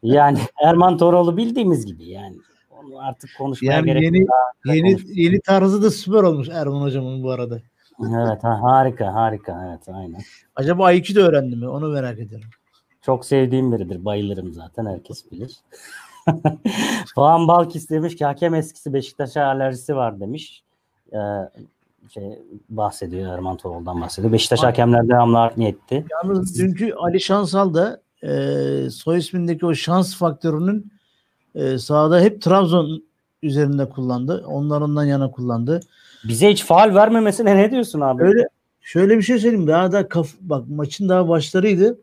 Yani Erman Toroğlu bildiğimiz gibi yani. Onu artık konuşmaya yani gerek yeni, yok. Yeni, yeni tarzı da süper olmuş Erman hocamın bu arada. Evet ha, harika harika evet aynen. Acaba Aikido öğrendi mi? Onu merak ediyorum. Çok sevdiğim biridir. Bayılırım zaten herkes bilir. Doğan Balkis demiş ki hakem eskisi Beşiktaş'a alerjisi var demiş. Ee, şey bahsediyor Erman Torol'dan bahsediyor. Beşiktaş hakemler devamlı art niyetti. Yalnız dünkü Ali Şansal da e, soy ismindeki o şans faktörünün e, sahada hep Trabzon üzerinde kullandı. Onlarından yana kullandı. Bize hiç faal vermemesine ne diyorsun abi? Öyle şöyle bir şey söyleyeyim. Daha da kaf, bak maçın daha başlarıydı.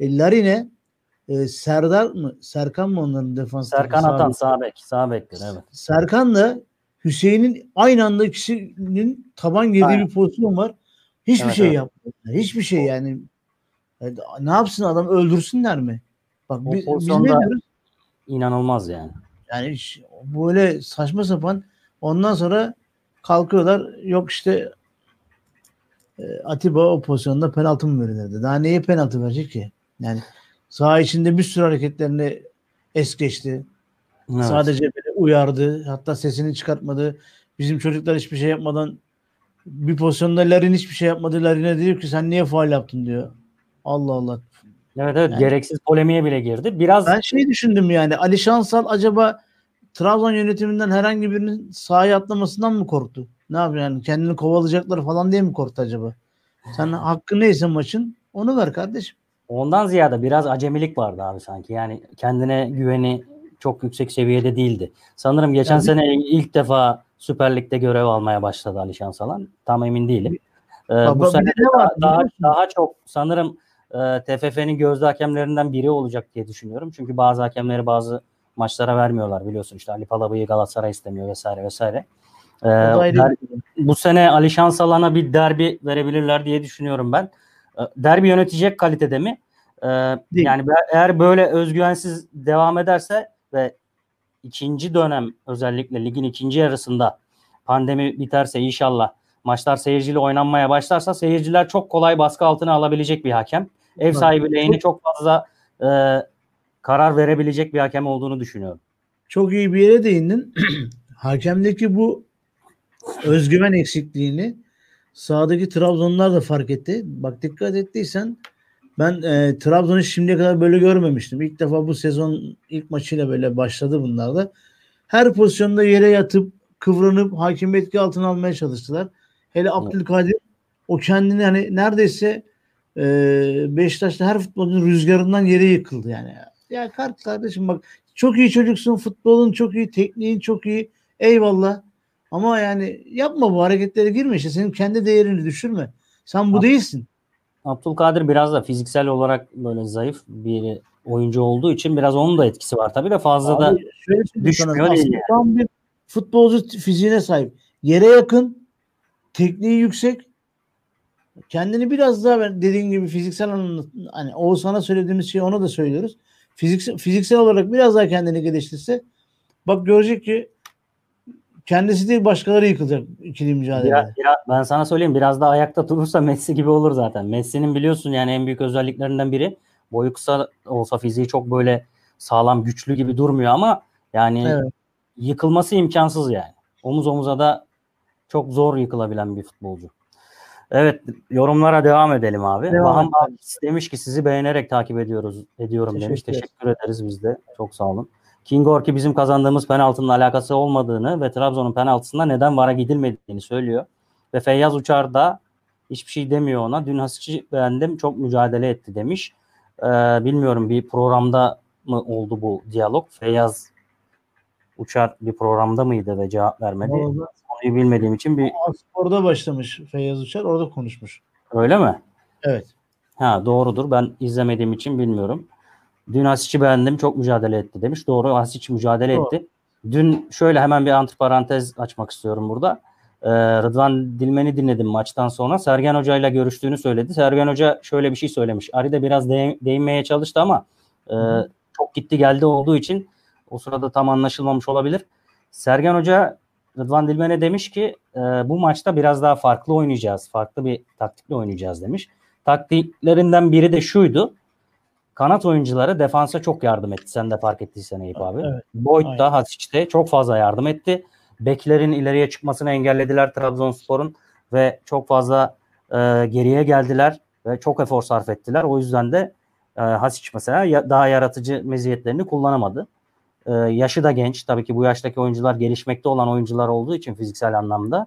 E, Larine e, Serdar mı? Serkan mı onların defansı? Serkan Atan sağ bek. Sağ bektir evet. Serkan da Hüseyin'in aynı anda ikisinin taban girdiği Aynen. bir pozisyon var. Hiçbir evet, şey evet. yapmadı. Hiçbir şey yani. Yani. Ne yapsın adam öldürsünler mi? Bak o biz, biz ne diyoruz? İnanılmaz yani. Yani böyle saçma sapan ondan sonra kalkıyorlar yok işte e, Atiba o pozisyonda penaltı mı verilirdi? Daha neye penaltı verecek ki? Yani saha içinde bir sürü hareketlerini es geçti. Evet. Sadece böyle uyardı. Hatta sesini çıkartmadı. Bizim çocuklar hiçbir şey yapmadan bir pozisyonda Larin hiçbir şey yapmadı. Larin'e diyor ki sen niye faal yaptın diyor. Allah Allah. Evet evet yani, gereksiz polemiğe bile girdi. Biraz Ben şey düşündüm yani Ali Şansal acaba Trabzon yönetiminden herhangi birinin sahaya atlamasından mı korktu? Ne yapıyor yani kendini kovalayacaklar falan diye mi korktu acaba? Sen hakkı neyse maçın onu ver kardeşim. Ondan ziyade biraz acemilik vardı abi sanki. Yani kendine güveni çok yüksek seviyede değildi. Sanırım geçen yani, sene ilk defa Süper Lig'de görev almaya başladı Ali Şansalan. Tam emin değilim. Ee, bu sene daha, daha, daha çok sanırım e, TFF'nin gözde hakemlerinden biri olacak diye düşünüyorum. Çünkü bazı hakemleri bazı maçlara vermiyorlar biliyorsun. İşte Ali Palabı'yı Galatasaray istemiyor vesaire vesaire. Ee, der, bu sene Ali Şansalan'a bir derbi verebilirler diye düşünüyorum ben. Ee, derbi yönetecek kalitede mi? Ee, yani eğer böyle özgüvensiz devam ederse ve ikinci dönem özellikle ligin ikinci yarısında pandemi biterse inşallah maçlar seyirciyle oynanmaya başlarsa seyirciler çok kolay baskı altına alabilecek bir hakem. Ev sahibi lehine çok fazla e, karar verebilecek bir hakem olduğunu düşünüyorum. Çok iyi bir yere değindin. Hakemdeki bu özgüven eksikliğini sahadaki Trabzonlar da fark etti. Bak dikkat ettiysen ben e, Trabzon'u şimdiye kadar böyle görmemiştim. İlk defa bu sezon ilk maçıyla böyle başladı bunlar da. Her pozisyonda yere yatıp kıvranıp hakim etki altına almaya çalıştılar. Hele Abdülkadir o kendini hani neredeyse e, Beşiktaş'ta her futbolcunun rüzgarından yere yıkıldı yani. Ya kart kardeşim bak çok iyi çocuksun futbolun çok iyi tekniğin çok iyi eyvallah ama yani yapma bu hareketlere girme işte senin kendi değerini düşürme. Sen bu Ab- değilsin. Abdülkadir biraz da fiziksel olarak böyle zayıf bir oyuncu olduğu için biraz onun da etkisi var. Tabii de fazla Abi, da düşmüyor değil. Yani. Tam bir futbolcu fiziğine sahip. Yere yakın, tekniği yüksek. Kendini biraz daha dediğin gibi fiziksel anlamda hani Oğuzhan'a söylediğimiz şeyi ona da söylüyoruz. Fiziksel, fiziksel olarak biraz daha kendini geliştirse bak görecek ki kendisi değil başkaları yıkılacak ikili mücadele. Biraz, biraz, ben sana söyleyeyim biraz daha ayakta durursa Messi gibi olur zaten. Messi'nin biliyorsun yani en büyük özelliklerinden biri boyu kısa olsa fiziği çok böyle sağlam güçlü gibi durmuyor ama yani evet. yıkılması imkansız yani. Omuz omuza da çok zor yıkılabilen bir futbolcu. Evet yorumlara devam edelim abi. Devam demiş ki sizi beğenerek takip ediyoruz ediyorum Teşekkür demiş. Teşekkür ederiz biz de. Çok sağ olun. Kingorki bizim kazandığımız penaltının alakası olmadığını ve Trabzon'un penaltısında neden vara gidilmediğini söylüyor. Ve Feyyaz Uçar da hiçbir şey demiyor ona. Dün Hasic'i beğendim çok mücadele etti demiş. Ee, bilmiyorum bir programda mı oldu bu diyalog? Feyyaz Uçar bir programda mıydı ve cevap vermedi. Orada, Konuyu bilmediğim için bir... Sporda başlamış Feyyaz Uçar orada konuşmuş. Öyle mi? Evet. Ha doğrudur. Ben izlemediğim için bilmiyorum. Dün Asic'i beğendim. Çok mücadele etti demiş. Doğru Asic mücadele Doğru. etti. Dün şöyle hemen bir antiparantez açmak istiyorum burada. Ee, Rıdvan Dilmen'i dinledim maçtan sonra. Sergen Hoca ile görüştüğünü söyledi. Sergen Hoca şöyle bir şey söylemiş. Ari de biraz de- değinmeye çalıştı ama e, çok gitti geldi olduğu için o sırada tam anlaşılmamış olabilir. Sergen Hoca Rıdvan Dilmen'e demiş ki e, bu maçta biraz daha farklı oynayacağız. Farklı bir taktikle oynayacağız demiş. Taktiklerinden biri de şuydu kanat oyuncuları defansa çok yardım etti. Sen de fark ettiysen Eyüp abi. Evet, Boyd da Hasic'te çok fazla yardım etti. Beklerin ileriye çıkmasını engellediler Trabzonspor'un ve çok fazla e, geriye geldiler ve çok efor sarf ettiler. O yüzden de e, Hasic mesela ya, daha yaratıcı meziyetlerini kullanamadı. Ee, yaşı da genç. Tabii ki bu yaştaki oyuncular gelişmekte olan oyuncular olduğu için fiziksel anlamda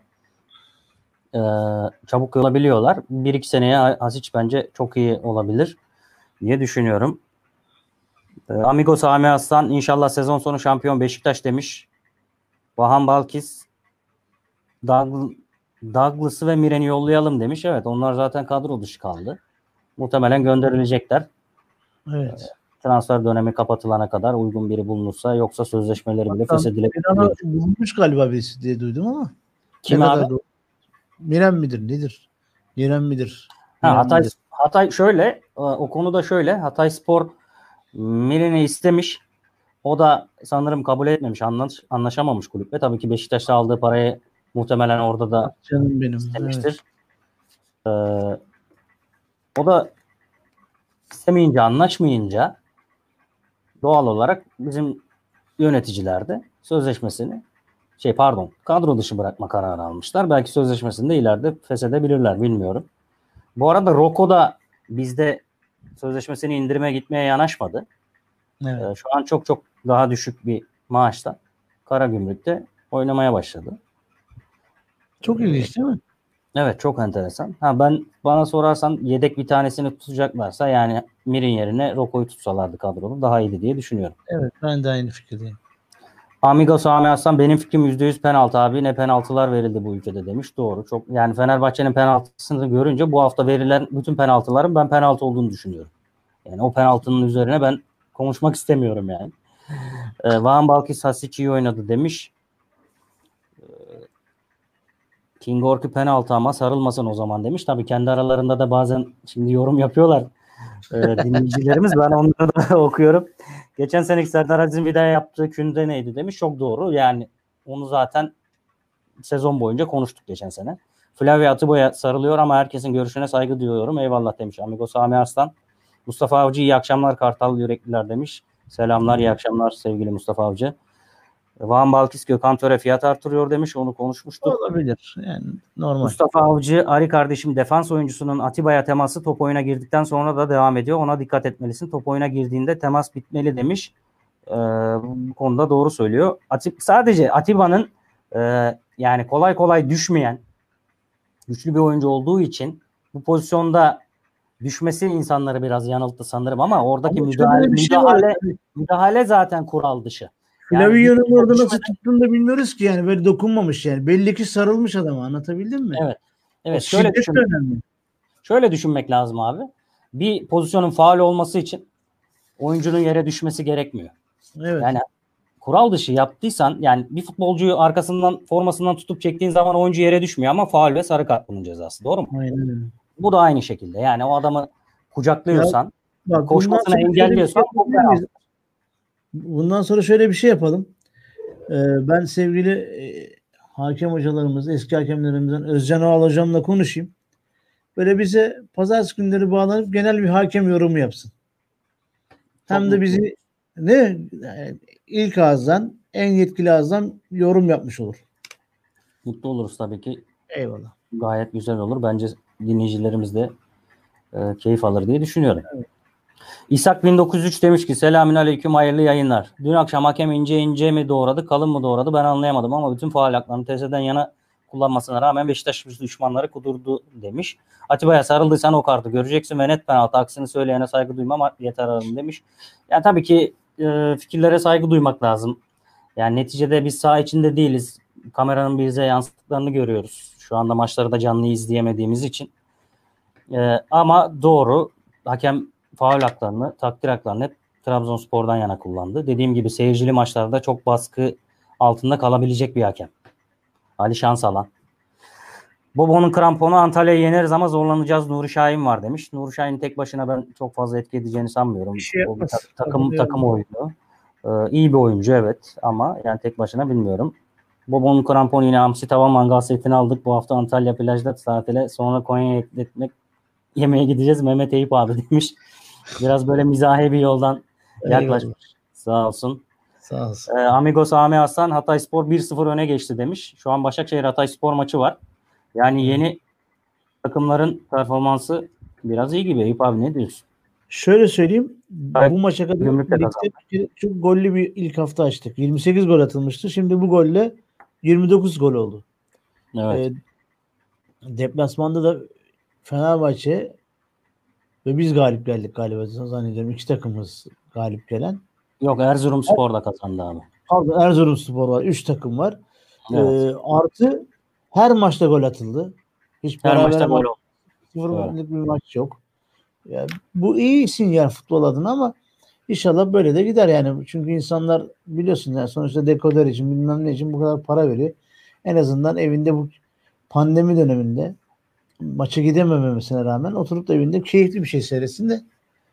e, çabuk olabiliyorlar. Bir iki seneye Hasic bence çok iyi olabilir diye düşünüyorum. E, Amigo Sami Aslan inşallah sezon sonu şampiyon Beşiktaş demiş. Vahan Balkis Doug, Douglas'ı ve Miren'i yollayalım demiş. Evet onlar zaten kadro dışı kaldı. Muhtemelen gönderilecekler. Evet. Transfer dönemi kapatılana kadar uygun biri bulunursa yoksa sözleşmeleri bile feshedilebilir. Bulunmuş galiba birisi diye duydum ama. Kim abi? Miran midir nedir? Miran midir? Ha, Hatay, midir? Hatay şöyle e, o konuda şöyle Hatay Spor Miren'i istemiş. O da sanırım kabul etmemiş. Anlaş, anlaşamamış kulüple. Tabii ki Beşiktaş'ta aldığı parayı muhtemelen orada da Canım benim. Evet. istemiştir. Ee, o da istemeyince, anlaşmayınca doğal olarak bizim yöneticiler de sözleşmesini şey pardon kadro dışı bırakma kararı almışlar. Belki sözleşmesini de ileride feshedebilirler bilmiyorum. Bu arada Roko da bizde sözleşmesini indirime gitmeye yanaşmadı. Evet. Ee, şu an çok çok daha düşük bir maaşla Karagümrük'te oynamaya başladı. Çok ilginç değil mi? Evet çok enteresan. Ha ben bana sorarsan yedek bir tanesini tutacaklarsa yani Mir'in yerine Roko'yu tutsalardı kadroda daha iyiydi diye düşünüyorum. Evet ben de aynı fikirdeyim. Amigo Sami Aslan benim fikrim %100 penaltı abi. Ne penaltılar verildi bu ülkede demiş. Doğru. Çok yani Fenerbahçe'nin penaltısını görünce bu hafta verilen bütün penaltıların ben penaltı olduğunu düşünüyorum. Yani o penaltının üzerine ben konuşmak istemiyorum yani. Ee, Van Balkis Hasic iyi oynadı demiş. Ee, King Orki penaltı ama sarılmasın o zaman demiş. Tabii kendi aralarında da bazen şimdi yorum yapıyorlar ee, dinleyicilerimiz. Ben onları da okuyorum. Geçen seneki Serdar Aziz'in daha yaptığı künde neydi demiş. Çok doğru. Yani onu zaten sezon boyunca konuştuk geçen sene. Flavio Atibo'ya sarılıyor ama herkesin görüşüne saygı duyuyorum. Eyvallah demiş Amigo Sami Arslan. Mustafa Avcı iyi akşamlar Kartal Yürekliler demiş. Selamlar iyi akşamlar sevgili Mustafa Avcı. Van Balkis Gökhan Töre fiyat artırıyor demiş. Onu konuşmuştuk. Olabilir. Yani normal. Mustafa Avcı, Ari kardeşim defans oyuncusunun Atiba'ya teması top oyuna girdikten sonra da devam ediyor. Ona dikkat etmelisin. Top oyuna girdiğinde temas bitmeli demiş. Ee, bu konuda doğru söylüyor. Atib, sadece Atiba'nın e, yani kolay kolay düşmeyen güçlü bir oyuncu olduğu için bu pozisyonda düşmesi insanları biraz yanılttı sanırım ama oradaki Ama müdahale, şey müdahale, müdahale zaten kural dışı. Yani Flavio'nun bir- orada nasıl tuttuğunu da bilmiyoruz ki yani böyle dokunmamış yani. Belli ki sarılmış adama anlatabildim mi? Evet. Evet O şöyle düşün. önemli. Şöyle düşünmek lazım abi. Bir pozisyonun faal olması için oyuncunun yere düşmesi gerekmiyor. Evet. Yani kural dışı yaptıysan yani bir futbolcuyu arkasından formasından tutup çektiğin zaman oyuncu yere düşmüyor ama faal ve sarı kart bunun cezası. Doğru mu? Aynen öyle. Bu da aynı şekilde. Yani o adamı kucaklıyorsan, Bak, koşmasını engelliyorsan şey penaltı. Bundan sonra şöyle bir şey yapalım. Ee, ben sevgili e, hakem hocalarımız, eski hakemlerimizden Özcan Ağal hocamla konuşayım. Böyle bize pazartesi günleri bağlanıp genel bir hakem yorumu yapsın. Hem de mutlu bizi ne yani ilk ağızdan en yetkili ağızdan yorum yapmış olur. Mutlu oluruz tabii ki. Eyvallah. Gayet güzel olur. Bence dinleyicilerimiz de e, keyif alır diye düşünüyorum. İshak 1903 demiş ki selamün aleyküm hayırlı yayınlar. Dün akşam hakem ince ince mi doğradı kalın mı doğradı ben anlayamadım ama bütün faal haklarını TSE'den yana kullanmasına rağmen Beşiktaş düşmanları kudurdu demiş. Atiba'ya sarıldıysan o kartı göreceksin ve net penaltı aksini söyleyene saygı duymam yeter ararım demiş. Yani tabii ki e, fikirlere saygı duymak lazım. Yani neticede biz saha içinde değiliz. Kameranın bize yansıttıklarını görüyoruz. Şu anda maçları da canlı izleyemediğimiz için. E, ama doğru hakem faul haklarını, takdir haklarını hep Trabzonspor'dan yana kullandı. Dediğim gibi seyircili maçlarda çok baskı altında kalabilecek bir hakem. Ali Şansalan. Bobo'nun kramponu Antalya'yı yeneriz ama zorlanacağız. Nuri Şahin var demiş. Nuri Şahin tek başına ben çok fazla etki edeceğini sanmıyorum. Bir şey O bir tak- takım takım oyunu. Ee, iyi bir oyuncu evet ama yani tek başına bilmiyorum. Bobo'nun kramponu yine hamsi tava mangal setini aldık. Bu hafta Antalya plajda tatile sonra Konya'ya ekletmek yemeğe gideceğiz. Mehmet Eyüp abi demiş. Biraz böyle mizahi bir yoldan yaklaş. Eyvallah. Sağ olsun. Sağ olsun. Ee, Amigo Sami Aslan Hatay Spor 1-0 öne geçti demiş. Şu an Başakşehir Hatay Spor maçı var. Yani yeni takımların performansı biraz iyi gibi. Eyüp abi ne diyorsun? Şöyle söyleyeyim. Evet. Bu maça kadar çok gollü bir ilk hafta açtık. 28 gol atılmıştı. Şimdi bu golle 29 gol oldu. Evet. E, deplasmanda da Fenerbahçe ve biz galip geldik galiba zannediyorum. İki takımız galip gelen. Yok Erzurum Spor da kazandı abi. Pardon Erzurum Spor var. Üç takım var. Evet. Ee, artı her maçta gol atıldı. Hiç her maçta gol oldu. Sıfır evet. bir maç yok. Yani bu iyi sinyal futbol adına ama inşallah böyle de gider yani. Çünkü insanlar biliyorsun yani sonuçta dekoder için bilmem ne için bu kadar para veriyor. En azından evinde bu pandemi döneminde maça gidememesine rağmen oturup da evinde keyifli bir şey seyretsin de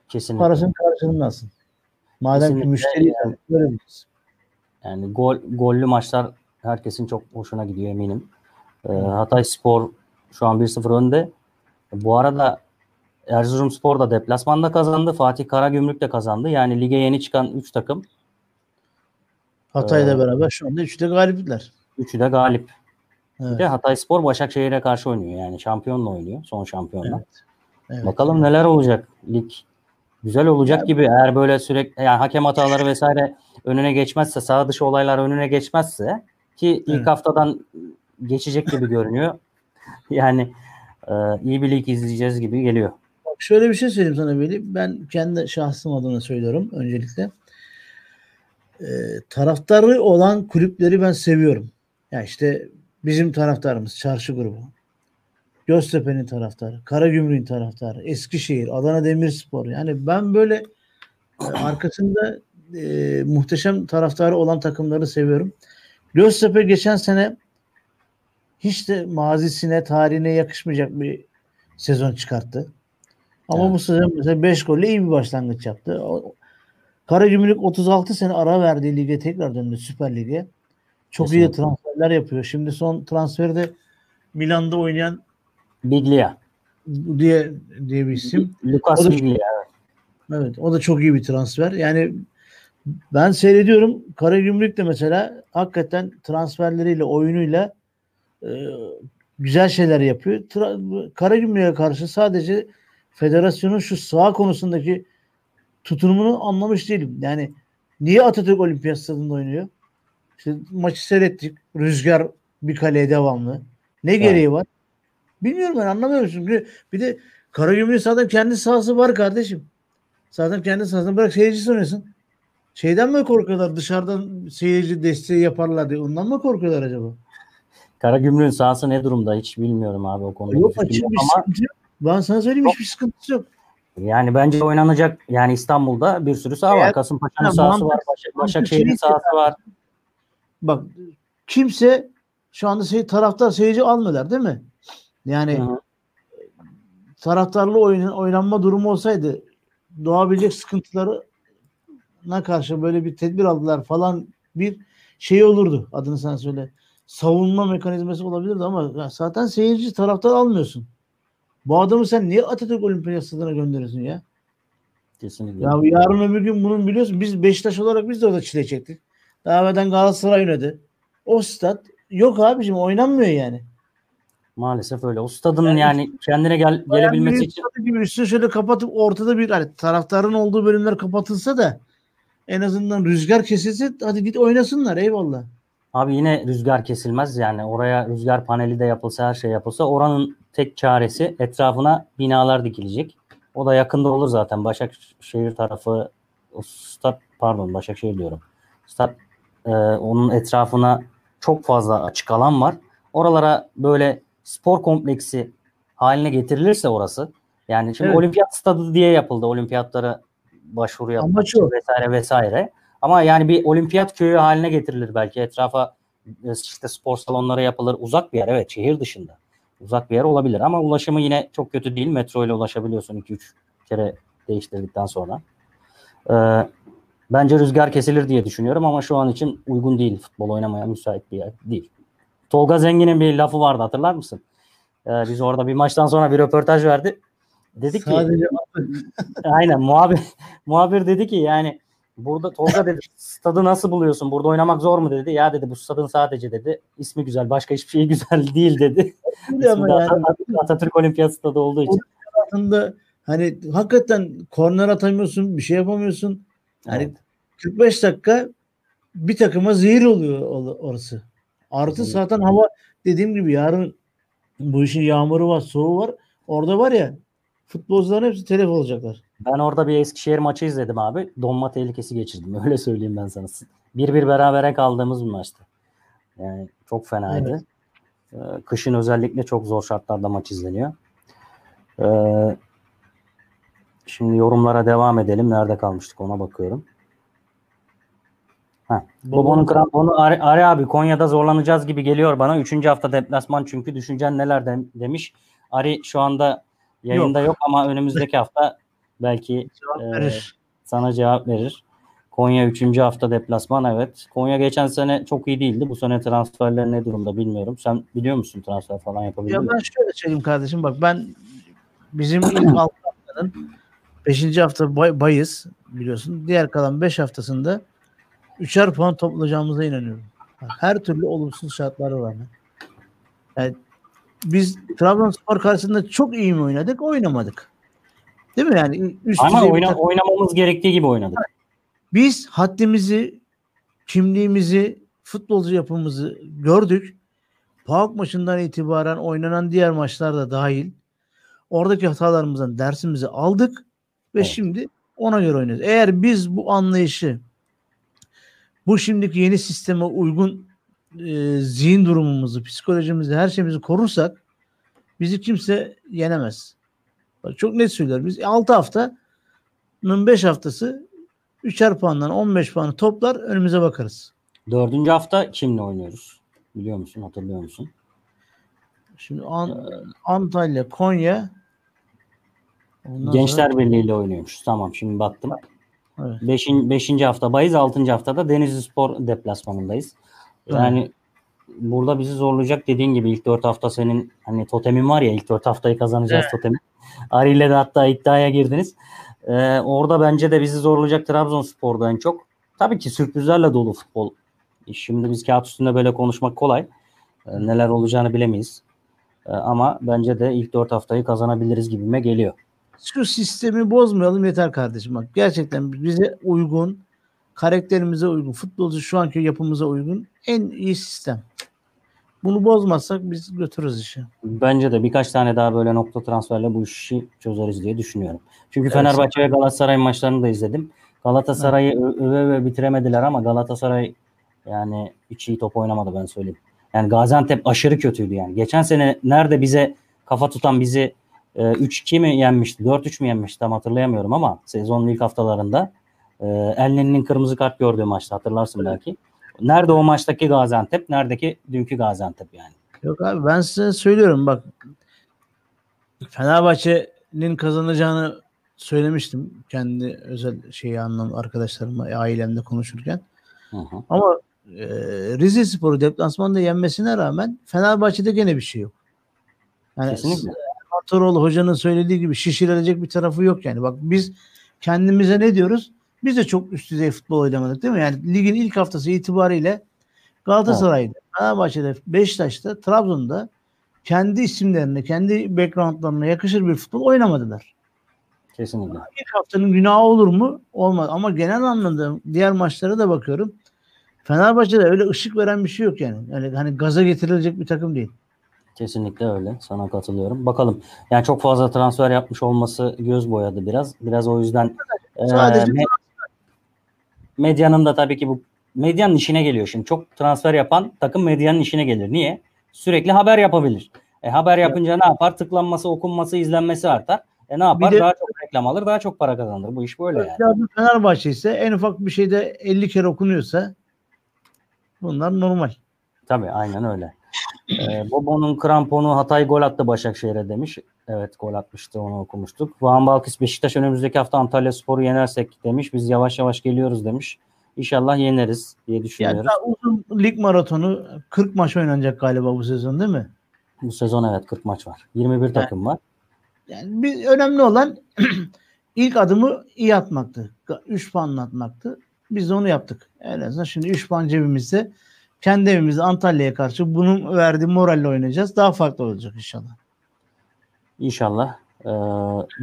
Kesinlikle. parasının karşılığını alsın. Madem Kesinlikle. ki müşteri yani, bir Yani gol, gollü maçlar herkesin çok hoşuna gidiyor eminim. Ee, Hatay Spor şu an 1-0 önde. Bu arada Erzurum Spor da deplasmanda kazandı. Fatih Karagümrük de kazandı. Yani lige yeni çıkan 3 takım. Hatay'la ee, beraber şu anda 3'ü de galipler. 3'ü de galip. Evet. Bir de Hatay Spor Başakşehir'e karşı oynuyor. Yani şampiyonla oynuyor. Son şampiyonla. Evet. Evet. Bakalım neler olacak lig. Güzel olacak ya, gibi eğer böyle sürekli yani hakem hataları vesaire önüne geçmezse sağ dışı olaylar önüne geçmezse ki ilk evet. haftadan geçecek gibi görünüyor. Yani e, iyi bir lig izleyeceğiz gibi geliyor. Bak şöyle bir şey söyleyeyim sana Veli. Ben kendi şahsım adına söylüyorum öncelikle. E, taraftarı olan kulüpleri ben seviyorum. Ya işte bizim taraftarımız çarşı grubu. Göztepe'nin taraftarı, Karagümrük'ün taraftarı, Eskişehir, Adana Demirspor. Yani ben böyle e, arkasında e, muhteşem taraftarı olan takımları seviyorum. Göztepe geçen sene hiç de mazisine, tarihine yakışmayacak bir sezon çıkarttı. Ama evet. bu sezon mesela 5 golle iyi bir başlangıç yaptı. Karagümrük 36 sene ara verdiği lige tekrar döndü Süper Lig'e. Çok Kesinlikle. iyi transferler yapıyor. Şimdi son transferi de Milan'da oynayan Biglia diye diye bir isim. Lucas Biglia. Evet, o da çok iyi bir transfer. Yani ben seyrediyorum. Karagümrük de mesela hakikaten transferleriyle, oyunuyla e, güzel şeyler yapıyor. Tra- Karagümrük'e karşı sadece federasyonun şu sağ konusundaki tutumunu anlamış değilim. Yani niye Atatürk Olimpiyat Stadında oynuyor? İşte maçı seyrettik. Rüzgar bir kaleye devamlı. Ne evet. gereği var? Bilmiyorum ben anlamıyorum çünkü bir de Karagümrük zaten kendi sahası var kardeşim. Zaten kendi sahasını bırak seyirci oynasın. Şeyden mi korkuyorlar dışarıdan seyirci desteği yaparlar diye ondan mı korkuyorlar acaba? Karagümrük'ün sahası ne durumda hiç bilmiyorum abi o konuda. Yok açık bir ama... sıkıntı yok. Ben sana söyleyeyim yok. hiçbir sıkıntısı yok. Yani bence oynanacak yani İstanbul'da bir sürü saha var. Kasımpaşa'nın sahası var. Başak, Başakşehir'in sahası var. Bak kimse şu anda şey, taraftar seyirci almıyorlar değil mi? Yani Hı-hı. taraftarlı oyun, oynanma durumu olsaydı doğabilecek sıkıntıları na karşı böyle bir tedbir aldılar falan bir şey olurdu. Adını sen söyle. Savunma mekanizması olabilirdi ama zaten seyirci taraftar almıyorsun. Bu adamı sen niye Atatürk Olimpiyat Stadı'na gönderiyorsun ya? Kesinlikle. Ya yarın öbür gün bunun biliyorsun biz Beşiktaş olarak biz de orada çile çektik. Daha evvelden Galatasaray oynadı. O stat yok abicim oynanmıyor yani. Maalesef öyle. O stadın yani, yani kendine gel, gelebilmesi için. Gibi üstüne şöyle kapatıp ortada bir hani taraftarın olduğu bölümler kapatılsa da en azından rüzgar kesilse hadi git oynasınlar eyvallah. Abi yine rüzgar kesilmez yani oraya rüzgar paneli de yapılsa her şey yapılsa oranın tek çaresi etrafına binalar dikilecek. O da yakında olur zaten Başakşehir tarafı stat pardon Başakşehir diyorum. Stat e, onun etrafına çok fazla açık alan var. Oralara böyle spor kompleksi haline getirilirse orası yani şimdi evet. olimpiyat stadı diye yapıldı olimpiyatlara başvuru yapmak vesaire vesaire. Ama yani bir olimpiyat köyü haline getirilir belki etrafa e, işte spor salonları yapılır. Uzak bir yer evet şehir dışında. Uzak bir yer olabilir ama ulaşımı yine çok kötü değil. Metro ile ulaşabiliyorsun 2-3 kere değiştirdikten sonra. Ee, bence rüzgar kesilir diye düşünüyorum ama şu an için uygun değil. Futbol oynamaya müsait bir yer değil. Tolga Zengin'in bir lafı vardı hatırlar mısın? Ee, biz orada bir maçtan sonra bir röportaj verdi. Dedi ki Sadece... aynen muhabir muhabir dedi ki yani burada Tolga dedi stadı nasıl buluyorsun? Burada oynamak zor mu dedi. Ya dedi bu stadın sadece dedi ismi güzel başka hiçbir şey güzel değil dedi. ama yani, Atatürk Olimpiyat Stadı olduğu için. Altında Hani hakikaten korner atamıyorsun, bir şey yapamıyorsun. Evet. 45 dakika bir takıma zehir oluyor orası. Artı evet. zaten hava dediğim gibi yarın bu işin yağmuru var, soğuğu var. Orada var ya futbolcuların hepsi telef olacaklar. Ben orada bir Eskişehir maçı izledim abi. Donma tehlikesi geçirdim. Öyle söyleyeyim ben sana. Bir bir berabere kaldığımız bir maçtı. Yani çok fenaydı. Evet. Ee, kışın özellikle çok zor şartlarda maç izleniyor. Ee, şimdi yorumlara devam edelim. Nerede kalmıştık ona bakıyorum. Heh. Bobo'nun kramponu Ari, Ari abi Konya'da zorlanacağız gibi geliyor bana. Üçüncü hafta deplasman çünkü düşüncen neler de, demiş. Ari şu anda yayında yok, yok ama önümüzdeki hafta belki e, sana cevap verir. Konya 3. hafta deplasman evet. Konya geçen sene çok iyi değildi. Bu sene transferler ne durumda bilmiyorum. Sen biliyor musun transfer falan yapabildin Ya ben şöyle söyleyeyim kardeşim bak ben bizim ilk 6 haftanın 5. hafta bay, bayız biliyorsun. Diğer kalan 5 haftasında üçer puan toplayacağımıza inanıyorum. Her türlü olumsuz şartlara rağmen. Yani biz Trabzonspor karşısında çok iyi mi oynadık? Oynamadık. Değil mi? Yani üst Ama oyna, takım... oynamamız gerektiği gibi oynadık. Biz haddimizi, kimliğimizi, futbolcu yapımızı gördük. PAOK maçından itibaren oynanan diğer maçlar da dahil oradaki hatalarımızdan dersimizi aldık ve evet. şimdi ona göre oynuyoruz. Eğer biz bu anlayışı bu şimdiki yeni sisteme uygun e, zihin durumumuzu, psikolojimizi, her şeyimizi korursak bizi kimse yenemez. Bak çok net söylüyorum. Biz 6 haftanın 5 haftası 3'er puandan 15 puanı toplar önümüze bakarız. Dördüncü hafta kimle oynuyoruz? Biliyor musun? Hatırlıyor musun? Şimdi An Antalya, Konya Ondan Gençler sonra... Birliği ile oynuyormuş. Tamam şimdi baktım. Evet. Beşin, beşinci hafta bayız. Altıncı haftada Denizli Spor deplasmanındayız. Yani evet. burada bizi zorlayacak dediğin gibi ilk dört hafta senin hani totemin var ya ilk dört haftayı kazanacağız evet. totemi. Ari ile de hatta iddiaya girdiniz. Ee, orada bence de bizi zorlayacak Trabzonspor'da en çok. Tabii ki sürprizlerle dolu futbol. Şimdi biz kağıt üstünde böyle konuşmak kolay. Ee, neler olacağını bilemeyiz. Ee, ama bence de ilk dört haftayı kazanabiliriz gibime geliyor. Şu sistemi bozmayalım yeter kardeşim. Bak gerçekten bize uygun, karakterimize uygun, futbolcu şu anki yapımıza uygun en iyi sistem. Bunu bozmazsak biz götürürüz işi. Bence de birkaç tane daha böyle nokta transferle bu işi çözeriz diye düşünüyorum. Çünkü evet, Fenerbahçe ve Galatasaray maçlarını da izledim. Galatasaray'ı evet. öve öve bitiremediler ama Galatasaray yani hiç iyi top oynamadı ben söyleyeyim. Yani Gaziantep aşırı kötüydü yani. Geçen sene nerede bize kafa tutan bizi e, 3-2 mi yenmişti, 4-3 mü yenmişti tam hatırlayamıyorum ama sezonun ilk haftalarında e, Elneni'nin kırmızı kart gördüğü maçta hatırlarsın belki. Nerede o maçtaki Gaziantep? Neredeki dünkü Gaziantep yani? Yok abi ben size söylüyorum bak Fenerbahçe'nin kazanacağını söylemiştim kendi özel şeyi anlam arkadaşlarıma ailemde konuşurken. Hı hı. Ama e, Rize Spor'u deplasmanda yenmesine rağmen Fenerbahçe'de gene bir şey yok. Yani Kesinlikle. Atoroğlu hocanın söylediği gibi şişirilecek bir tarafı yok yani. Bak biz kendimize ne diyoruz? Biz de çok üst düzey futbol oynamadık değil mi? Yani ligin ilk haftası itibariyle Galatasaray'da. Fenerbahçe'de, Beşiktaş'ta, Trabzon'da kendi isimlerine, kendi backgroundlarına yakışır bir futbol oynamadılar. Kesinlikle. İlk haftanın günahı olur mu? Olmaz. Ama genel anlamda diğer maçlara da bakıyorum. Fenerbahçe'de öyle ışık veren bir şey yok yani. Yani hani gaza getirilecek bir takım değil. Kesinlikle öyle. Sana katılıyorum. Bakalım. Yani çok fazla transfer yapmış olması göz boyadı biraz. Biraz o yüzden Sadece e, medyanın da tabii ki bu medyanın işine geliyor şimdi. Çok transfer yapan takım medyanın işine gelir. Niye? Sürekli haber yapabilir. E, haber yapınca ne yapar? Tıklanması, okunması, izlenmesi artar. E ne yapar? De, daha çok reklam alır, daha çok para kazanır. Bu iş böyle yani. Fenerbahçe ise en ufak bir şeyde 50 kere okunuyorsa bunlar normal. Tabii aynen öyle. Ee, Bobo'nun kramponu Hatay gol attı Başakşehir'e demiş. Evet gol atmıştı onu okumuştuk. Van Balkis Beşiktaş önümüzdeki hafta Antalya Spor'u yenersek demiş. Biz yavaş yavaş geliyoruz demiş. İnşallah yeneriz diye düşünüyoruz. Yani uzun lig maratonu 40 maç oynanacak galiba bu sezon değil mi? Bu sezon evet 40 maç var. 21 yani, takım var. Yani bir, önemli olan ilk adımı iyi atmaktı. 3 puan atmaktı. Biz de onu yaptık. En azından şimdi 3 puan cebimizde kendi evimizde Antalya'ya karşı bunun verdiği moralle oynayacağız. Daha farklı olacak inşallah. İnşallah. Ee,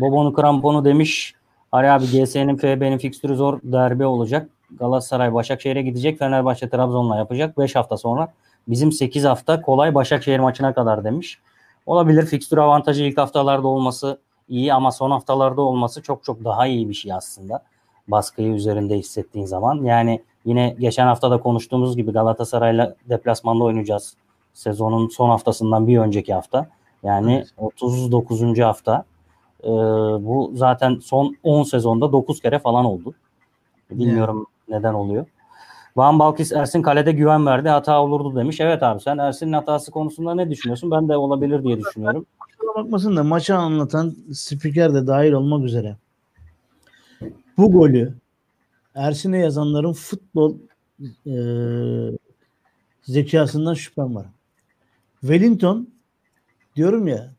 Bobonu kramponu demiş. Ali abi GS'nin FB'nin fikstürü zor derbi olacak. Galatasaray Başakşehir'e gidecek. Fenerbahçe Trabzon'la yapacak. 5 hafta sonra. Bizim 8 hafta kolay Başakşehir maçına kadar demiş. Olabilir. Fikstür avantajı ilk haftalarda olması iyi ama son haftalarda olması çok çok daha iyi bir şey aslında. Baskıyı üzerinde hissettiğin zaman. Yani yine geçen hafta da konuştuğumuz gibi Galatasaray'la deplasmanda oynayacağız. Sezonun son haftasından bir önceki hafta. Yani 39. hafta. Ee, bu zaten son 10 sezonda 9 kere falan oldu. Bilmiyorum yeah. neden oluyor. Van Balkis Ersin kalede güven verdi hata olurdu demiş. Evet abi sen Ersin'in hatası konusunda ne düşünüyorsun? Ben de olabilir diye düşünüyorum. Bakmasın da maçı anlatan spiker de dahil olmak üzere. Bu golü Ersin'e yazanların futbol e, zekasından şüphem var. Wellington diyorum ya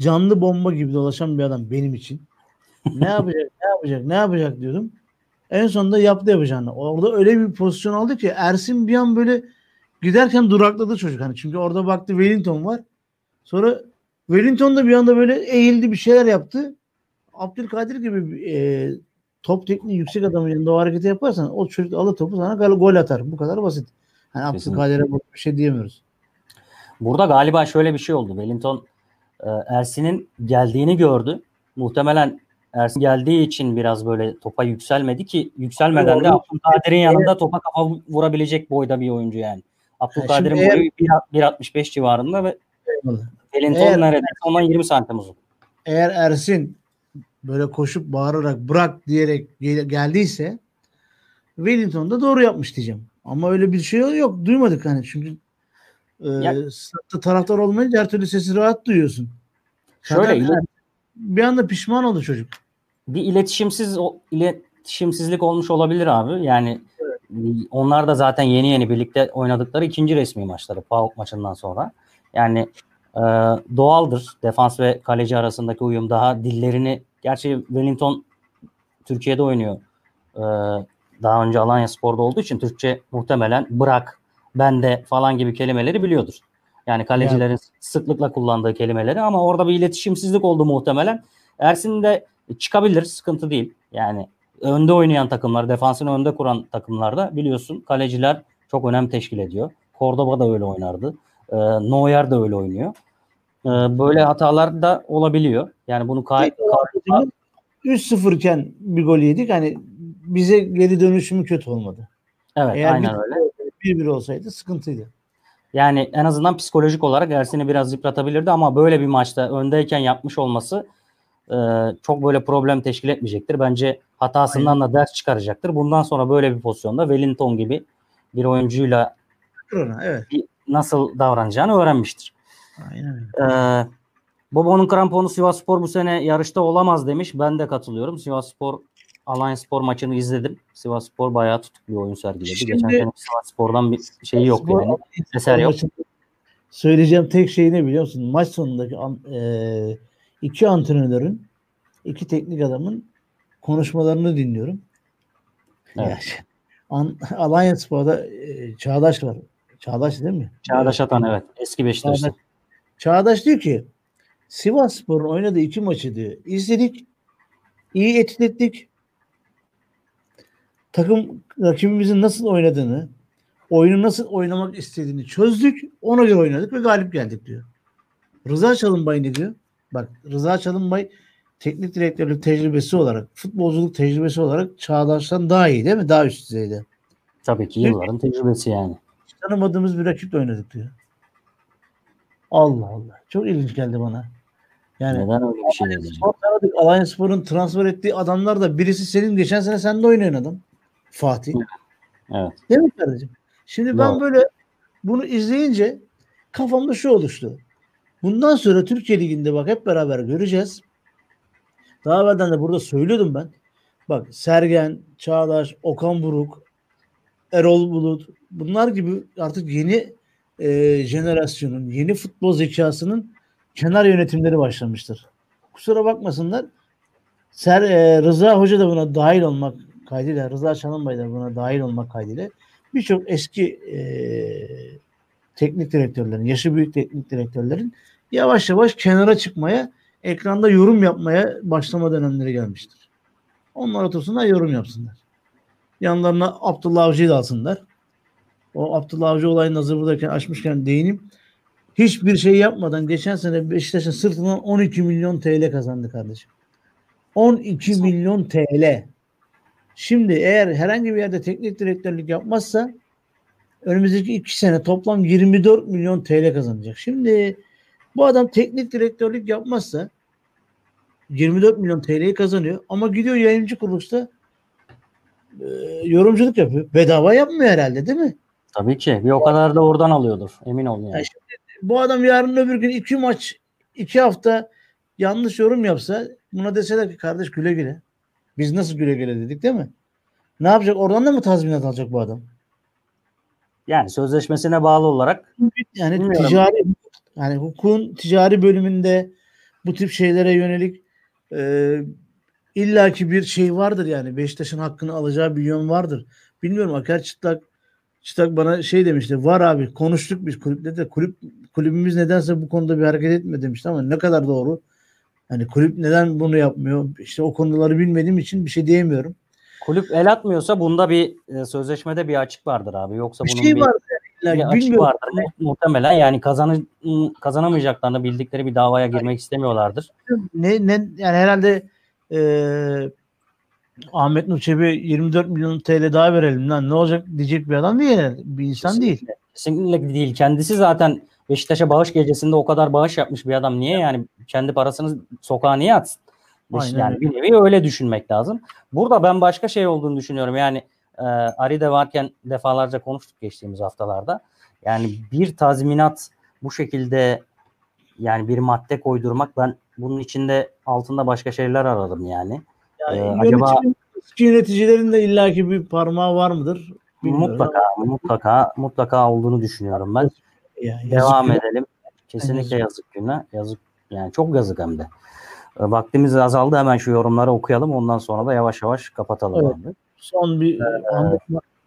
canlı bomba gibi dolaşan bir adam benim için. Ne yapacak, ne yapacak, ne yapacak diyordum. En sonunda yaptı yapacağını. Orada öyle bir pozisyon aldı ki Ersin bir an böyle giderken durakladı çocuk. Hani çünkü orada baktı Wellington var. Sonra Wellington da bir anda böyle eğildi bir şeyler yaptı. Abdülkadir gibi e, top tekniği yüksek adamın yanında o hareketi yaparsan o çocuk alır topu sana gol atar. Bu kadar basit. Hani Abdülkadir'e bir şey diyemiyoruz. Burada galiba şöyle bir şey oldu. Wellington e, Ersin'in geldiğini gördü. Muhtemelen Ersin geldiği için biraz böyle topa yükselmedi ki yükselmeden de Abdülkadir'in yanında topa kafa vurabilecek boyda bir oyuncu yani. Abdülkadir'in boyu 1.65 civarında ve Wellington neredeyse ondan 20 santim uzun. Eğer Ersin böyle koşup bağırarak bırak diyerek geldiyse Wellington da doğru yapmış diyeceğim. Ama öyle bir şey yok. Duymadık hani çünkü e, ya, taraftar olmayınca her türlü sesi rahat duyuyorsun. Şöyle Zaten, bir anda pişman oldu çocuk bir iletişimsiz iletişimsizlik olmuş olabilir abi. Yani evet. onlar da zaten yeni yeni birlikte oynadıkları ikinci resmi maçları PAOK maçından sonra. Yani e, doğaldır defans ve kaleci arasındaki uyum daha dillerini gerçi Wellington Türkiye'de oynuyor. E, daha önce Alanya Spor'da olduğu için Türkçe muhtemelen bırak, bende falan gibi kelimeleri biliyordur. Yani kalecilerin yani. sıklıkla kullandığı kelimeleri ama orada bir iletişimsizlik oldu muhtemelen. Ersin de çıkabilir sıkıntı değil. Yani önde oynayan takımlar, defansını önde kuran takımlarda biliyorsun kaleciler çok önem teşkil ediyor. Cordoba da öyle oynardı. E, Neuer de öyle oynuyor. E, böyle hatalar da olabiliyor. Yani bunu kay 3-0 iken bir gol yedik. Hani bize geri dönüşümü kötü olmadı. Evet Eğer aynen öyle. 1-1 olsaydı sıkıntıydı. Yani en azından psikolojik olarak Ersin'i biraz yıpratabilirdi ama böyle bir maçta öndeyken yapmış olması e, çok böyle problem teşkil etmeyecektir. Bence hatasından Aynen. da ders çıkaracaktır. Bundan sonra böyle bir pozisyonda Wellington gibi bir oyuncuyla evet. nasıl davranacağını öğrenmiştir. Aynen. Ee, Bobo'nun kramponu Sivas Spor bu sene yarışta olamaz demiş. Ben de katılıyorum. Sivas Spor Alliance Spor maçını izledim. Sivas Spor bayağı tutuk bir oyun sergiledi. Şimdi, Geçen sene Sivas Spor'dan bir şeyi yok Spor, yani. Eser yok. Söyleyeceğim tek şey ne biliyor musun? Maç sonundaki e, iki antrenörün, iki teknik adamın konuşmalarını dinliyorum. Evet. Yani, An, Alanya Spor'da e, Çağdaş var. Çağdaş değil mi? Çağdaş Atan evet. Eski Beşiktaş'ta. Çağdaş, Çağdaş diyor ki Sivas Spor'un oynadığı iki maçı diyor. İzledik. iyi etkilettik. Takım rakibimizin nasıl oynadığını, oyunu nasıl oynamak istediğini çözdük. Ona göre oynadık ve galip geldik diyor. Rıza Çalınbay ne diyor? Bak Rıza Çalınbay teknik direktörlük tecrübesi olarak, futbolculuk tecrübesi olarak Çağdaş'tan daha iyi değil mi? Daha üst düzeyde. Tabii ki yılların tecrübesi yani. Hiç tanımadığımız bir rakiple oynadık diyor. Allah Allah. Çok ilginç geldi bana. Yani Neden öyle bir şey dedi? Alanya Spor'un transfer ettiği adamlar da birisi senin geçen sene sen de oynayan adam. Fatih. Evet. Değil mi kardeşim? Şimdi ben Doğru. böyle bunu izleyince kafamda şu oluştu. Bundan sonra Türkiye Ligi'nde bak hep beraber göreceğiz. Daha evvelden de burada söylüyordum ben. Bak Sergen, Çağdaş, Okan Buruk, Erol Bulut bunlar gibi artık yeni e, jenerasyonun, yeni futbol zekasının kenar yönetimleri başlamıştır. Kusura bakmasınlar. Ser, e, Rıza Hoca da buna dahil olmak kaydıyla, Rıza Çalınbay da buna dahil olmak kaydıyla birçok eski e, teknik direktörlerin, yaşı büyük teknik direktörlerin yavaş yavaş kenara çıkmaya ekranda yorum yapmaya başlama dönemleri gelmiştir. Onlar otursunlar yorum yapsınlar. Yanlarına Abdullah Avcı'yı da alsınlar. O Abdullah Avcı olayını hazır buradayken açmışken değineyim. Hiçbir şey yapmadan geçen sene Beşiktaş'ın sırtından 12 milyon TL kazandı kardeşim. 12 milyon TL. Şimdi eğer herhangi bir yerde teknik direktörlük yapmazsa önümüzdeki iki sene toplam 24 milyon TL kazanacak. Şimdi bu adam teknik direktörlük yapmazsa 24 milyon TL'yi kazanıyor ama gidiyor yayıncı kuruluşta e, yorumculuk yapıyor. Bedava yapmıyor herhalde değil mi? Tabii ki. Bir o kadar da oradan alıyordur. Emin ol yani. yani şimdi, bu adam yarın öbür gün iki maç iki hafta yanlış yorum yapsa buna deseler ki kardeş güle güle. Biz nasıl güle güle dedik değil mi? Ne yapacak? Oradan da mı tazminat alacak bu adam? Yani sözleşmesine bağlı olarak yani bilmiyorum. ticari yani hukukun ticari bölümünde bu tip şeylere yönelik e, illaki bir şey vardır yani Beşiktaş'ın hakkını alacağı bir yön vardır. Bilmiyorum Aker Çıtlak Çıtlak bana şey demişti. Var abi konuştuk biz kulüple de kulüp kulübümüz nedense bu konuda bir hareket etme demişti ama ne kadar doğru. Yani kulüp neden bunu yapmıyor? İşte o konuları bilmediğim için bir şey diyemiyorum. Kulüp el atmıyorsa bunda bir e, sözleşmede bir açık vardır abi. Yoksa bir bunun şey bir, var yani, bir açık vardır. Muhtemelen yani kazanı, kazanamayacaklarını bildikleri bir davaya girmek istemiyorlardır. Ne, ne yani herhalde e, Ahmet Nur Çebi 24 milyon TL daha verelim lan ne olacak diyecek bir adam değil bir insan Kesinlikle. değil. Kesinlikle değil. Kendisi zaten Beşiktaş'a bağış gecesinde o kadar bağış yapmış bir adam. Niye yani kendi parasını sokağa niye atsın? Aynen. Yani bir nevi öyle düşünmek lazım. Burada ben başka şey olduğunu düşünüyorum. Yani e, Ari'de varken defalarca konuştuk geçtiğimiz haftalarda. Yani bir tazminat bu şekilde yani bir madde koydurmak ben bunun içinde altında başka şeyler aradım yani. Yani ee, acaba yöneticilerin de illaki bir parmağı var mıdır? Bilmiyorum. Mutlaka mutlaka mutlaka olduğunu düşünüyorum ben. Ya, Devam günah. edelim. Kesinlikle yazık günah. Yazık yani çok yazık hem de. Ee, vaktimiz azaldı. Hemen şu yorumları okuyalım. Ondan sonra da yavaş yavaş kapatalım. Evet. Abi. Son bir ee, Ahmet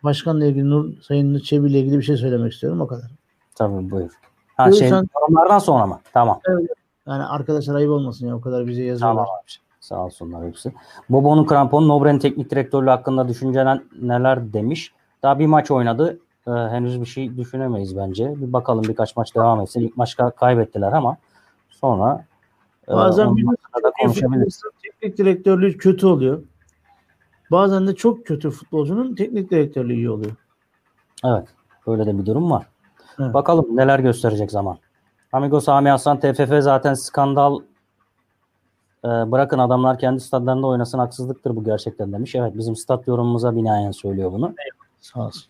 Başkan'la ilgili Nur Sayın Çebi ile ilgili bir şey söylemek istiyorum. O kadar. Tabii buyur. Ha, buyur şey, sen... yorumlardan sonra mı? Tamam. Evet. Yani arkadaşlar ayıp olmasın ya. O kadar bize yazıyorlar. Tamam. Sağ olsunlar hepsi. Bobo'nun kramponu Nobre'nin teknik direktörlüğü hakkında düşüncen neler demiş. Daha bir maç oynadı. Ee, henüz bir şey düşünemeyiz bence. Bir bakalım birkaç maç devam etsin. İlk maç kaybettiler ama sonra e, bazen bir da konuşabiliriz. Teknik direktörlüğü kötü oluyor. Bazen de çok kötü futbolcunun teknik direktörlüğü iyi oluyor. Evet. Böyle de bir durum var. Evet. Bakalım neler gösterecek zaman. Amigo Sami Hasan TFF zaten skandal e, bırakın adamlar kendi stadlarında oynasın haksızlıktır bu gerçekten demiş. Evet bizim stat yorumumuza binaen söylüyor bunu. Evet, sağ olsun.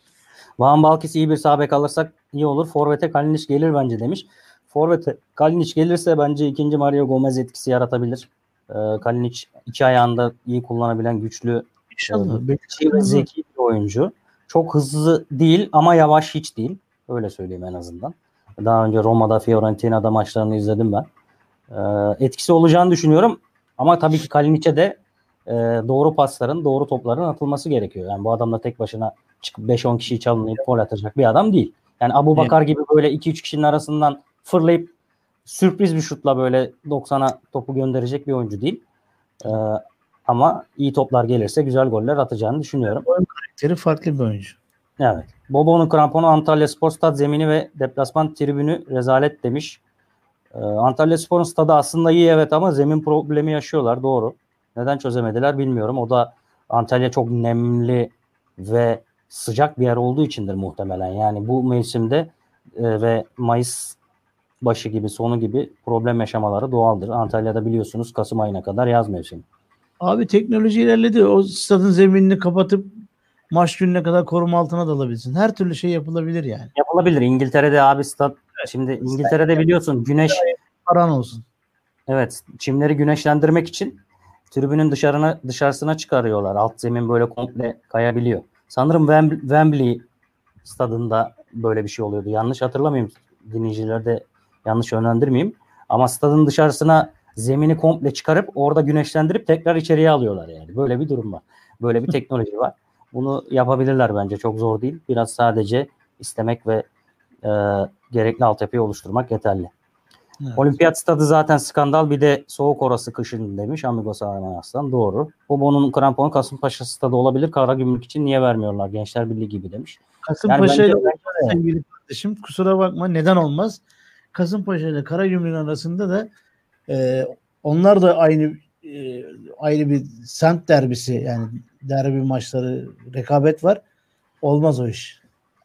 Van Balkis iyi bir sabek alırsak iyi olur. Forvet'e Kalinic gelir bence demiş. Forvet'e Kalinic gelirse bence ikinci Mario Gomez etkisi yaratabilir. Ee, Kalinic iki ayağında iyi kullanabilen güçlü İnşallah. E, ve zeki bir oyuncu. Çok hızlı değil ama yavaş hiç değil. Öyle söyleyeyim en azından. Daha önce Roma'da, Fiorentina'da maçlarını izledim ben. Ee, etkisi olacağını düşünüyorum. Ama tabii ki Kalinic'e de e, doğru pasların, doğru topların atılması gerekiyor. Yani bu adam da tek başına çıkıp 5-10 kişiyi çalınıp gol atacak bir adam değil. Yani Abu Bakar gibi böyle 2-3 kişinin arasından fırlayıp sürpriz bir şutla böyle 90'a topu gönderecek bir oyuncu değil. Ee, ama iyi toplar gelirse güzel goller atacağını düşünüyorum. Oyun karakteri farklı bir oyuncu. Evet. Bobo'nun kramponu Antalya Spor Stad zemini ve deplasman tribünü rezalet demiş. Ee, Antalya Spor'un stadı aslında iyi evet ama zemin problemi yaşıyorlar doğru. Neden çözemediler bilmiyorum. O da Antalya çok nemli ve sıcak bir yer olduğu içindir muhtemelen. Yani bu mevsimde e, ve Mayıs başı gibi sonu gibi problem yaşamaları doğaldır. Antalya'da biliyorsunuz Kasım ayına kadar yaz mevsimi. Abi teknoloji ilerledi. O stadın zeminini kapatıp maç gününe kadar koruma altına da alabilirsin. Her türlü şey yapılabilir yani. Yapılabilir. İngiltere'de abi stad şimdi İngiltere'de biliyorsun güneş paran olsun. Evet, çimleri güneşlendirmek için tribünün dışarına dışarısına çıkarıyorlar. Alt zemin böyle komple kayabiliyor. Sanırım Wembley stadında böyle bir şey oluyordu. Yanlış hatırlamayayım. Dinleyicileri de yanlış yönlendirmeyeyim. Ama stadın dışarısına zemini komple çıkarıp orada güneşlendirip tekrar içeriye alıyorlar yani. Böyle bir durum var. Böyle bir teknoloji var. Bunu yapabilirler bence. Çok zor değil. Biraz sadece istemek ve e, gerekli altyapıyı oluşturmak yeterli. Evet. Olimpiyat stadı zaten skandal bir de soğuk orası kışın demiş Amigos Arman Aslan. Doğru. Bobo'nun kramponu Kasımpaşa stadı olabilir. Karagümrük için niye vermiyorlar? Gençler Birliği gibi demiş. Kasımpaşa yani ile sevgili kardeşim kusura bakma neden olmaz? Kasımpaşa ile Karagümrük arasında da e, onlar da aynı e, ayrı bir semt derbisi yani derbi maçları rekabet var. Olmaz o iş.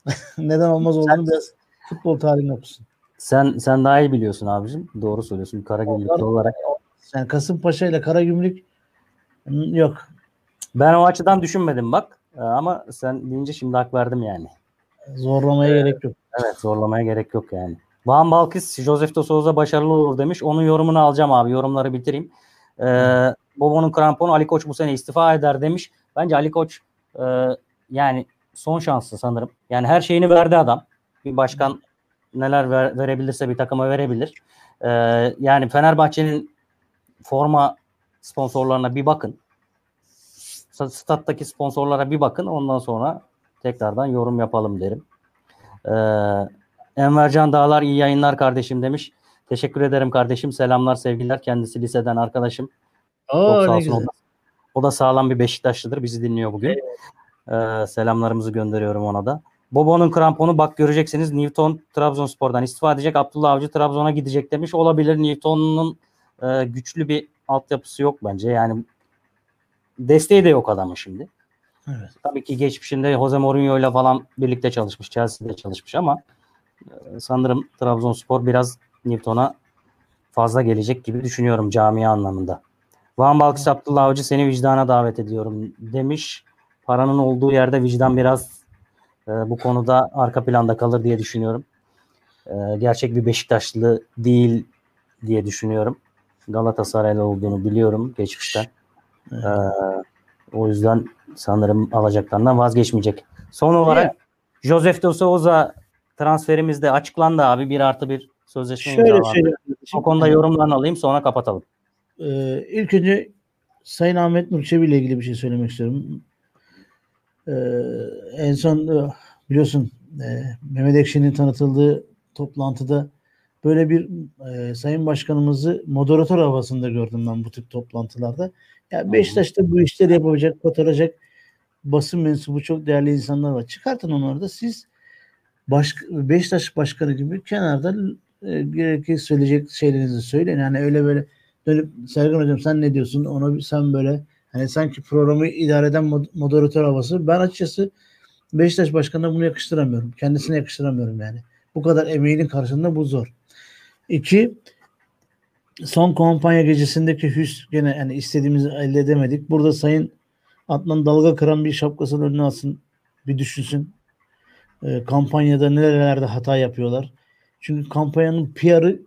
neden olmaz olduğunu biraz futbol tarihini okusun. Sen sen daha iyi biliyorsun abicim. Doğru söylüyorsun. Karagümrüklü olarak. Yani Kasımpaşa ile Karagümrük yok. Ben o açıdan düşünmedim bak. Ee, ama sen deyince şimdi hak verdim yani. Zorlamaya ee, gerek yok. Evet zorlamaya gerek yok yani. Van Balkis, Josef de Souza başarılı olur demiş. Onun yorumunu alacağım abi. Yorumları bitireyim. Ee, Bobo'nun kramponu Ali Koç bu sene istifa eder demiş. Bence Ali Koç e, yani son şansı sanırım. Yani her şeyini verdi adam. Bir başkan neler ver, verebilirse bir takıma verebilir. Ee, yani Fenerbahçe'nin forma sponsorlarına bir bakın. Stat'taki sponsorlara bir bakın. Ondan sonra tekrardan yorum yapalım derim. Ee, Envercan Dağlar iyi yayınlar kardeşim demiş. Teşekkür ederim kardeşim. Selamlar, sevgiler. Kendisi liseden arkadaşım. Oo, Çok sağ olsun. O da, o da sağlam bir Beşiktaşlıdır. Bizi dinliyor bugün. Ee, selamlarımızı gönderiyorum ona da. Bobo'nun kramponu bak göreceksiniz Newton Trabzonspor'dan istifa edecek. Abdullah Avcı Trabzon'a gidecek demiş. Olabilir. Newton'un e, güçlü bir altyapısı yok bence. Yani desteği de yok adamın şimdi. Evet. Tabii ki geçmişinde Jose Mourinho ile falan birlikte çalışmış. Chelsea'de çalışmış ama e, sanırım Trabzonspor biraz Newton'a fazla gelecek gibi düşünüyorum camia anlamında. Van Balkis Abdullah Avcı seni vicdana davet ediyorum demiş. Paranın olduğu yerde vicdan biraz e, bu konuda arka planda kalır diye düşünüyorum. E, gerçek bir Beşiktaşlı değil diye düşünüyorum. Galatasaraylı olduğunu biliyorum geçmişten. Evet. E, o yüzden sanırım alacaklarından vazgeçmeyecek. Son olarak evet. Josef de Souza transferimiz de açıklandı abi. Bir artı bir sözleşme Şöyle imzalandı. O konuda yorumlarını alayım sonra kapatalım. Ee, ilk önce Sayın Ahmet Nurçevi ile ilgili bir şey söylemek istiyorum. Ee, en son e, biliyorsun e, Mehmet Ekşi'nin tanıtıldığı toplantıda böyle bir e, Sayın Başkanımızı moderatör havasında gördüm ben bu tip toplantılarda. Yani Beşiktaş'ta bu işleri yapacak, kotaracak basın mensubu çok değerli insanlar var. Çıkartın onları da siz baş, Beşiktaş Başkanı gibi kenarda e, gerekli söyleyecek şeylerinizi söyleyin. Yani öyle böyle dönüp Sergen Hocam sen ne diyorsun? Ona sen böyle Hani sanki programı idare eden moderatör havası. Ben açıkçası Beşiktaş Başkanı'na bunu yakıştıramıyorum. Kendisine yakıştıramıyorum yani. Bu kadar emeğinin karşısında bu zor. İki, son kampanya gecesindeki hüs gene yani istediğimizi elde edemedik. Burada Sayın Adnan dalga kıran bir şapkasının önüne alsın. Bir düşünsün. E, kampanyada nerelerde hata yapıyorlar. Çünkü kampanyanın PR'ı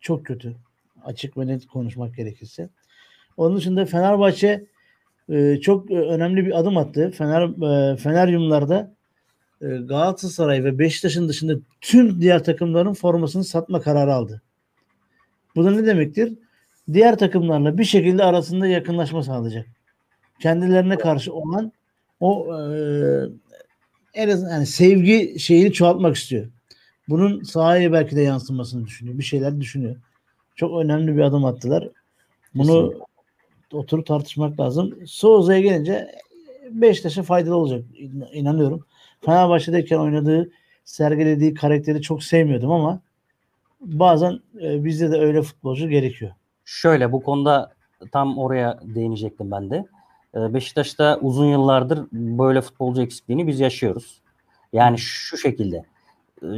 çok kötü. Açık ve net konuşmak gerekirse. Onun dışında Fenerbahçe e, çok e, önemli bir adım attı. Fener e, Feneryumlarda e, Galatasaray ve Beşiktaş'ın dışında tüm diğer takımların formasını satma kararı aldı. Bu da ne demektir? Diğer takımlarla bir şekilde arasında yakınlaşma sağlayacak. Kendilerine karşı olan o e, en azından yani sevgi şeyini çoğaltmak istiyor. Bunun sahaya belki de yansımasını düşünüyor. Bir şeyler düşünüyor. Çok önemli bir adım attılar. Bunu Kesinlikle oturup tartışmak lazım. Souza'ya gelince Beşiktaş'a faydalı olacak inanıyorum. Fenerbahçe'deyken oynadığı, sergilediği karakteri çok sevmiyordum ama bazen e, bizde de öyle futbolcu gerekiyor. Şöyle bu konuda tam oraya değinecektim ben de. E, Beşiktaş'ta uzun yıllardır böyle futbolcu eksikliğini biz yaşıyoruz. Yani şu şekilde. E,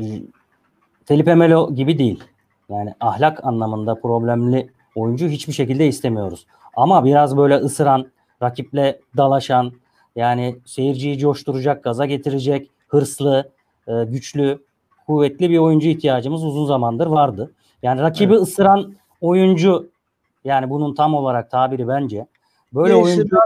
Felipe Melo gibi değil. Yani ahlak anlamında problemli oyuncu hiçbir şekilde istemiyoruz. Ama biraz böyle ısıran, rakiple dalaşan, yani seyirciyi coşturacak, gaza getirecek, hırslı, e, güçlü, kuvvetli bir oyuncu ihtiyacımız uzun zamandır vardı. Yani rakibi evet. ısıran oyuncu yani bunun tam olarak tabiri bence. Böyle Değişti, oyuncu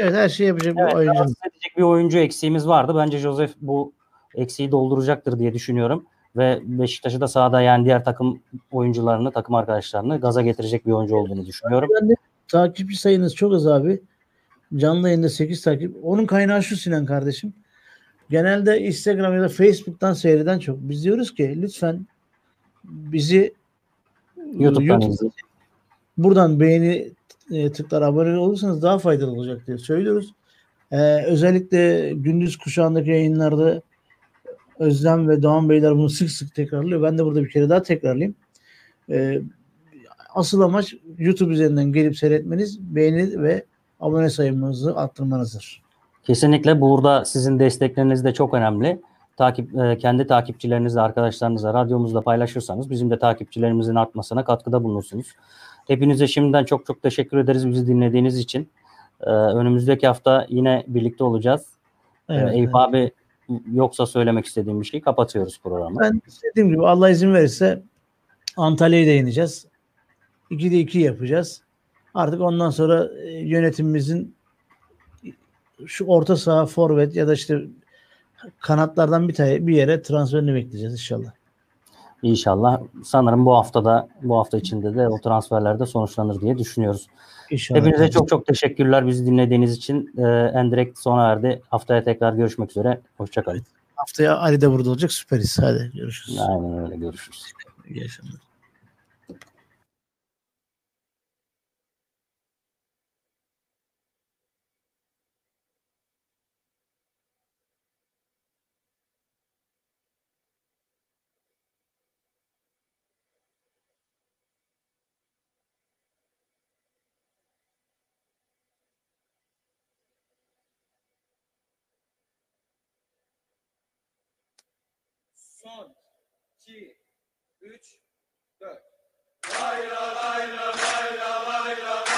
evet, her şey yapacak evet, bir oyuncu. Edecek bir oyuncu eksiğimiz vardı. Bence Joseph bu eksiği dolduracaktır diye düşünüyorum. Ve Beşiktaş'ı da sahada yani diğer takım oyuncularını, takım arkadaşlarını gaza getirecek bir oyuncu olduğunu düşünüyorum. Ben de takipçi sayınız çok az abi. Canlı yayında 8 takip. Onun kaynağı şu Sinan kardeşim. Genelde Instagram ya da Facebook'tan seyreden çok. Biz diyoruz ki lütfen bizi YouTube'dan YouTube- izleyin. buradan beğeni e, tıklar abone olursanız daha faydalı olacak diye söylüyoruz. Ee, özellikle gündüz kuşağındaki yayınlarda Özlem ve Doğan Beyler bunu sık sık tekrarlıyor. Ben de burada bir kere daha tekrarlayayım. Ee, asıl amaç YouTube üzerinden gelip seyretmeniz, beğeni ve abone sayımınızı arttırmanızdır. Kesinlikle burada sizin destekleriniz de çok önemli. Takip e, kendi takipçilerinizle, arkadaşlarınızla, radyomuzda paylaşırsanız bizim de takipçilerimizin artmasına katkıda bulunursunuz. Hepinize şimdiden çok çok teşekkür ederiz bizi dinlediğiniz için. E, önümüzdeki hafta yine birlikte olacağız. Evet, e, Eyüp abi yoksa söylemek istediğim bir şey kapatıyoruz programı. Ben dediğim gibi Allah izin verirse Antalya'ya da ineceğiz. 2'de 2 yapacağız. Artık ondan sonra e, yönetimimizin şu orta saha forvet ya da işte kanatlardan bir tane bir yere transferini bekleyeceğiz inşallah. İnşallah. Sanırım bu haftada bu hafta içinde de o transferler de sonuçlanır diye düşünüyoruz. İnşallah. Hepinize çok çok teşekkürler bizi dinlediğiniz için. Ee, Endirekt sona erdi. Haftaya tekrar görüşmek üzere. Hoşçakalın. Haftaya Ali de burada olacak. Süperiz. Hadi görüşürüz. Aynen öyle görüşürüz. İyi akşamlar. Son, iki, üç, dört. Layla layla.